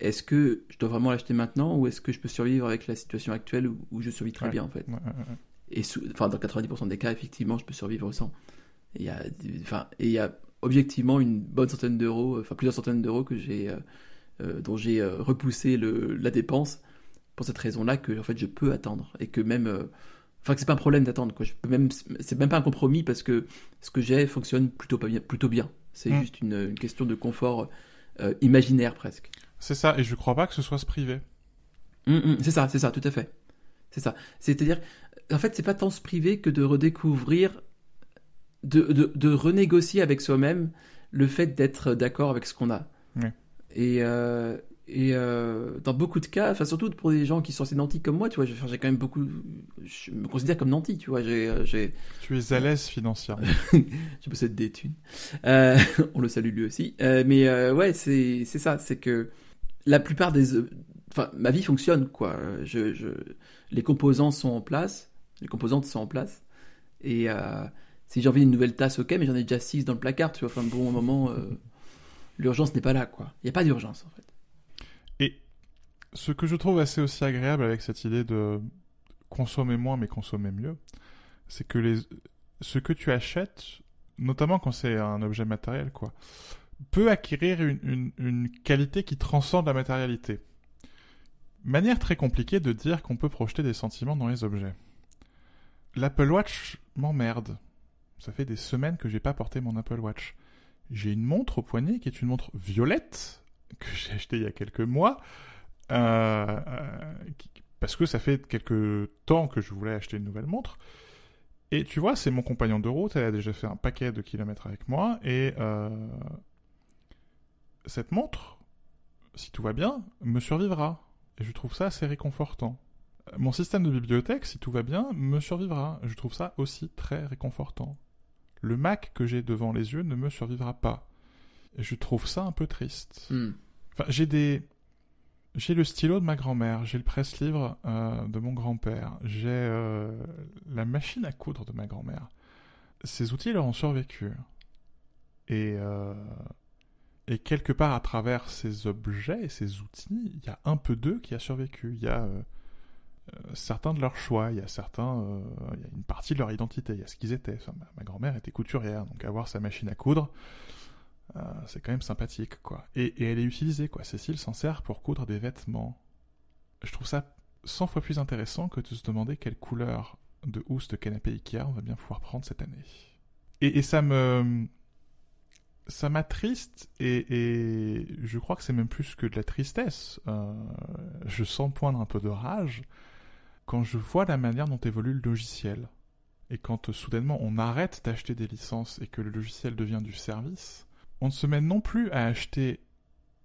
est-ce que je dois vraiment l'acheter maintenant ou est-ce que je peux survivre avec la situation actuelle où, où je survis très Ouais. bien, en fait. Ouais, ouais, ouais. Et enfin, dans 90% des cas, effectivement, je peux survivre sans. Et il y a, enfin, et il y a objectivement une bonne centaine d'euros, enfin plusieurs centaines d'euros que j'ai, euh, euh, dont j'ai euh, repoussé le, la dépense pour cette raison-là que en fait je peux attendre et que même, euh, enfin que c'est pas un problème d'attendre quoi. Je peux même, c'est même pas un compromis parce que ce que j'ai fonctionne plutôt pas bien, plutôt bien. C'est Mm. juste une, une question de confort euh, imaginaire presque. C'est ça, et je crois pas que ce soit se priver. Hum, hum, c'est ça, c'est ça, tout à fait. C'est ça. C'est-à-dire, en fait, c'est pas tant se priver que de redécouvrir, de, de, de renégocier avec soi-même le fait d'être d'accord avec ce qu'on a. Et, euh, et euh, dans beaucoup de cas, enfin surtout pour des gens qui sont assez nantis comme moi, tu vois, j'ai quand même beaucoup, je me considère comme nanti, tu vois, j'ai, euh, Tu es à l'aise financièrement. [LAUGHS] je possède des thunes. Euh, [LAUGHS] on le salue lui aussi. Euh, mais ouais, c'est c'est ça, c'est que la plupart des, enfin, ma vie fonctionne quoi. Je, je, les composants sont en place, les composantes sont en place. Et si j'ai envie d'une nouvelle tasse, ok, mais j'en ai déjà six dans le placard, tu vois. Enfin bon, au moment, l'urgence n'est pas là quoi. Il n'y a pas d'urgence en fait. Ce que je trouve assez aussi agréable avec cette idée de consommer moins mais consommer mieux, c'est que les, ce que tu achètes, notamment quand c'est un objet matériel, quoi, peut acquérir une, une, une qualité qui transcende la matérialité. Manière très compliquée de dire qu'on peut projeter des sentiments dans les objets. L'Apple Watch m'emmerde. Ça fait des semaines que j'ai pas porté mon Apple Watch. J'ai une montre au poignet qui est une montre violette que j'ai achetée il y a quelques mois. Euh, euh, parce que ça fait quelques temps que je voulais acheter une nouvelle montre. Et tu vois, c'est mon compagnon de route, elle a déjà fait un paquet de kilomètres avec moi, et euh, cette montre, si tout va bien, me survivra. Et je trouve ça assez réconfortant. Mon système de bibliothèque, si tout va bien, me survivra. Je trouve ça aussi très réconfortant. Le Mac que j'ai devant les yeux ne me survivra pas. Et je trouve ça un peu triste. Hmm. Enfin, j'ai des. J'ai le stylo de ma grand-mère, j'ai le presse-livre euh, de mon grand-père, j'ai euh, la machine à coudre de ma grand-mère. Ces outils leur ont survécu. Et, euh, et quelque part à travers ces objets et ces outils, il y a un peu d'eux qui a survécu. Il y a certains de leurs choix, il y a certains, une partie de leur identité, il y a ce qu'ils étaient. Ma grand-mère était couturière, donc avoir sa machine à coudre, euh, c'est quand même sympathique, quoi. Et, elle est utilisée, quoi. Cécile s'en sert pour coudre des vêtements. Je trouve ça 100 fois plus intéressant que de se demander quelle couleur de housse de canapé Ikea on va bien pouvoir prendre cette année. Et, et ça me... Ça m'attriste et, et je crois que c'est même plus que de la tristesse. Euh, je sens poindre un peu de rage quand je vois la manière dont évolue le logiciel. Et quand euh, soudainement on arrête d'acheter des licences et que le logiciel devient du service, on ne se met non plus à acheter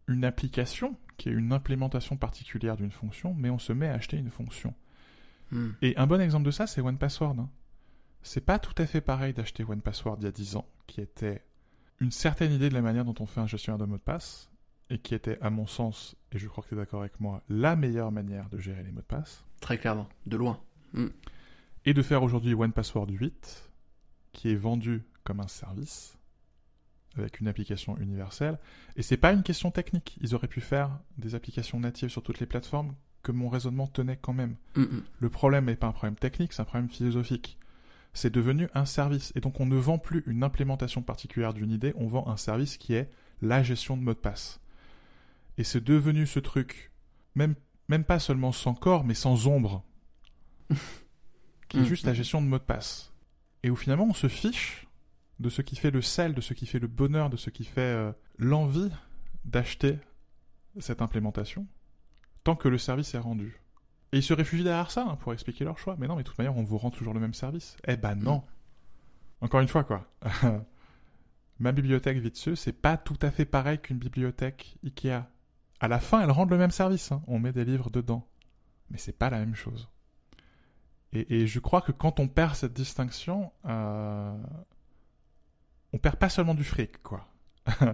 une application qui est une implémentation particulière d'une fonction, mais on se met à acheter une fonction. Hmm. Et un bon exemple de ça, c'est OnePassword. hein. C'est pas tout à fait pareil d'acheter OnePassword il y a 10 ans, qui était une certaine idée de la manière dont on fait un gestionnaire de mots de passe, et qui était, à mon sens, et je crois que tu es d'accord avec moi, la meilleure manière de gérer les mots de passe. Très clairement, de loin. Et de faire aujourd'hui OnePassword 8, qui est vendu comme un service, avec une application universelle. Et c'est pas une question technique. Ils auraient pu faire des applications natives sur toutes les plateformes que mon raisonnement tenait quand même. Hmm. Le problème n'est pas un problème technique, c'est un problème philosophique. C'est devenu un service. Et donc on ne vend plus une implémentation particulière d'une idée, on vend un service qui est la gestion de mots de passe. Et c'est devenu ce truc, même, même pas seulement sans corps, mais sans ombre, [LAUGHS] qui est juste la gestion de mots de passe. Et où finalement on se fiche de ce qui fait le sel, de ce qui fait le bonheur, de ce qui fait euh, l'envie d'acheter cette implémentation, tant que le service est rendu. Et ils se réfugient derrière ça hein, pour expliquer leur choix. Mais non, mais de toute manière, on vous rend toujours le même service. Eh ben non. Encore une fois, quoi. [LAUGHS] Ma bibliothèque Vitseux, c'est pas tout à fait pareil qu'une bibliothèque Ikea. À la fin, elles rendent le même service. hein. On met des livres dedans. Mais c'est pas la même chose. Et, et je crois que quand on perd cette distinction, euh, on perd pas seulement du fric, quoi. Hmm,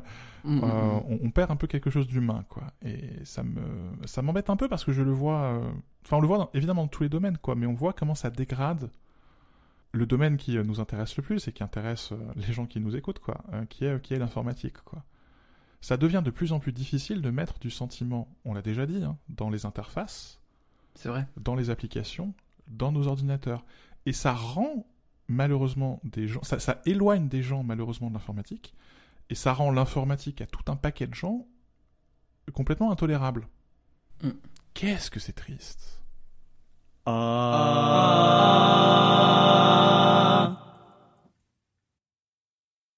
hmm, [LAUGHS] Euh, hmm. on, on perd un peu quelque chose d'humain, quoi. Et ça me, ça m'embête un peu parce que je le vois, euh, enfin, on le voit dans- évidemment dans tous les domaines, quoi, mais on voit comment ça dégrade le domaine qui nous intéresse le plus et qui intéresse les gens qui nous écoutent, quoi, qui est, qui est l'informatique, quoi. Ça devient de plus en plus difficile de mettre du sentiment, on l'a déjà dit, hein, dans les interfaces, c'est vrai, dans les applications, dans nos ordinateurs. Et ça rend malheureusement des gens, ça, éloigne des gens malheureusement de l'informatique, et ça rend l'informatique à tout un paquet de gens complètement intolérable. Mm. Qu'est-ce que c'est triste. Ah. Ah.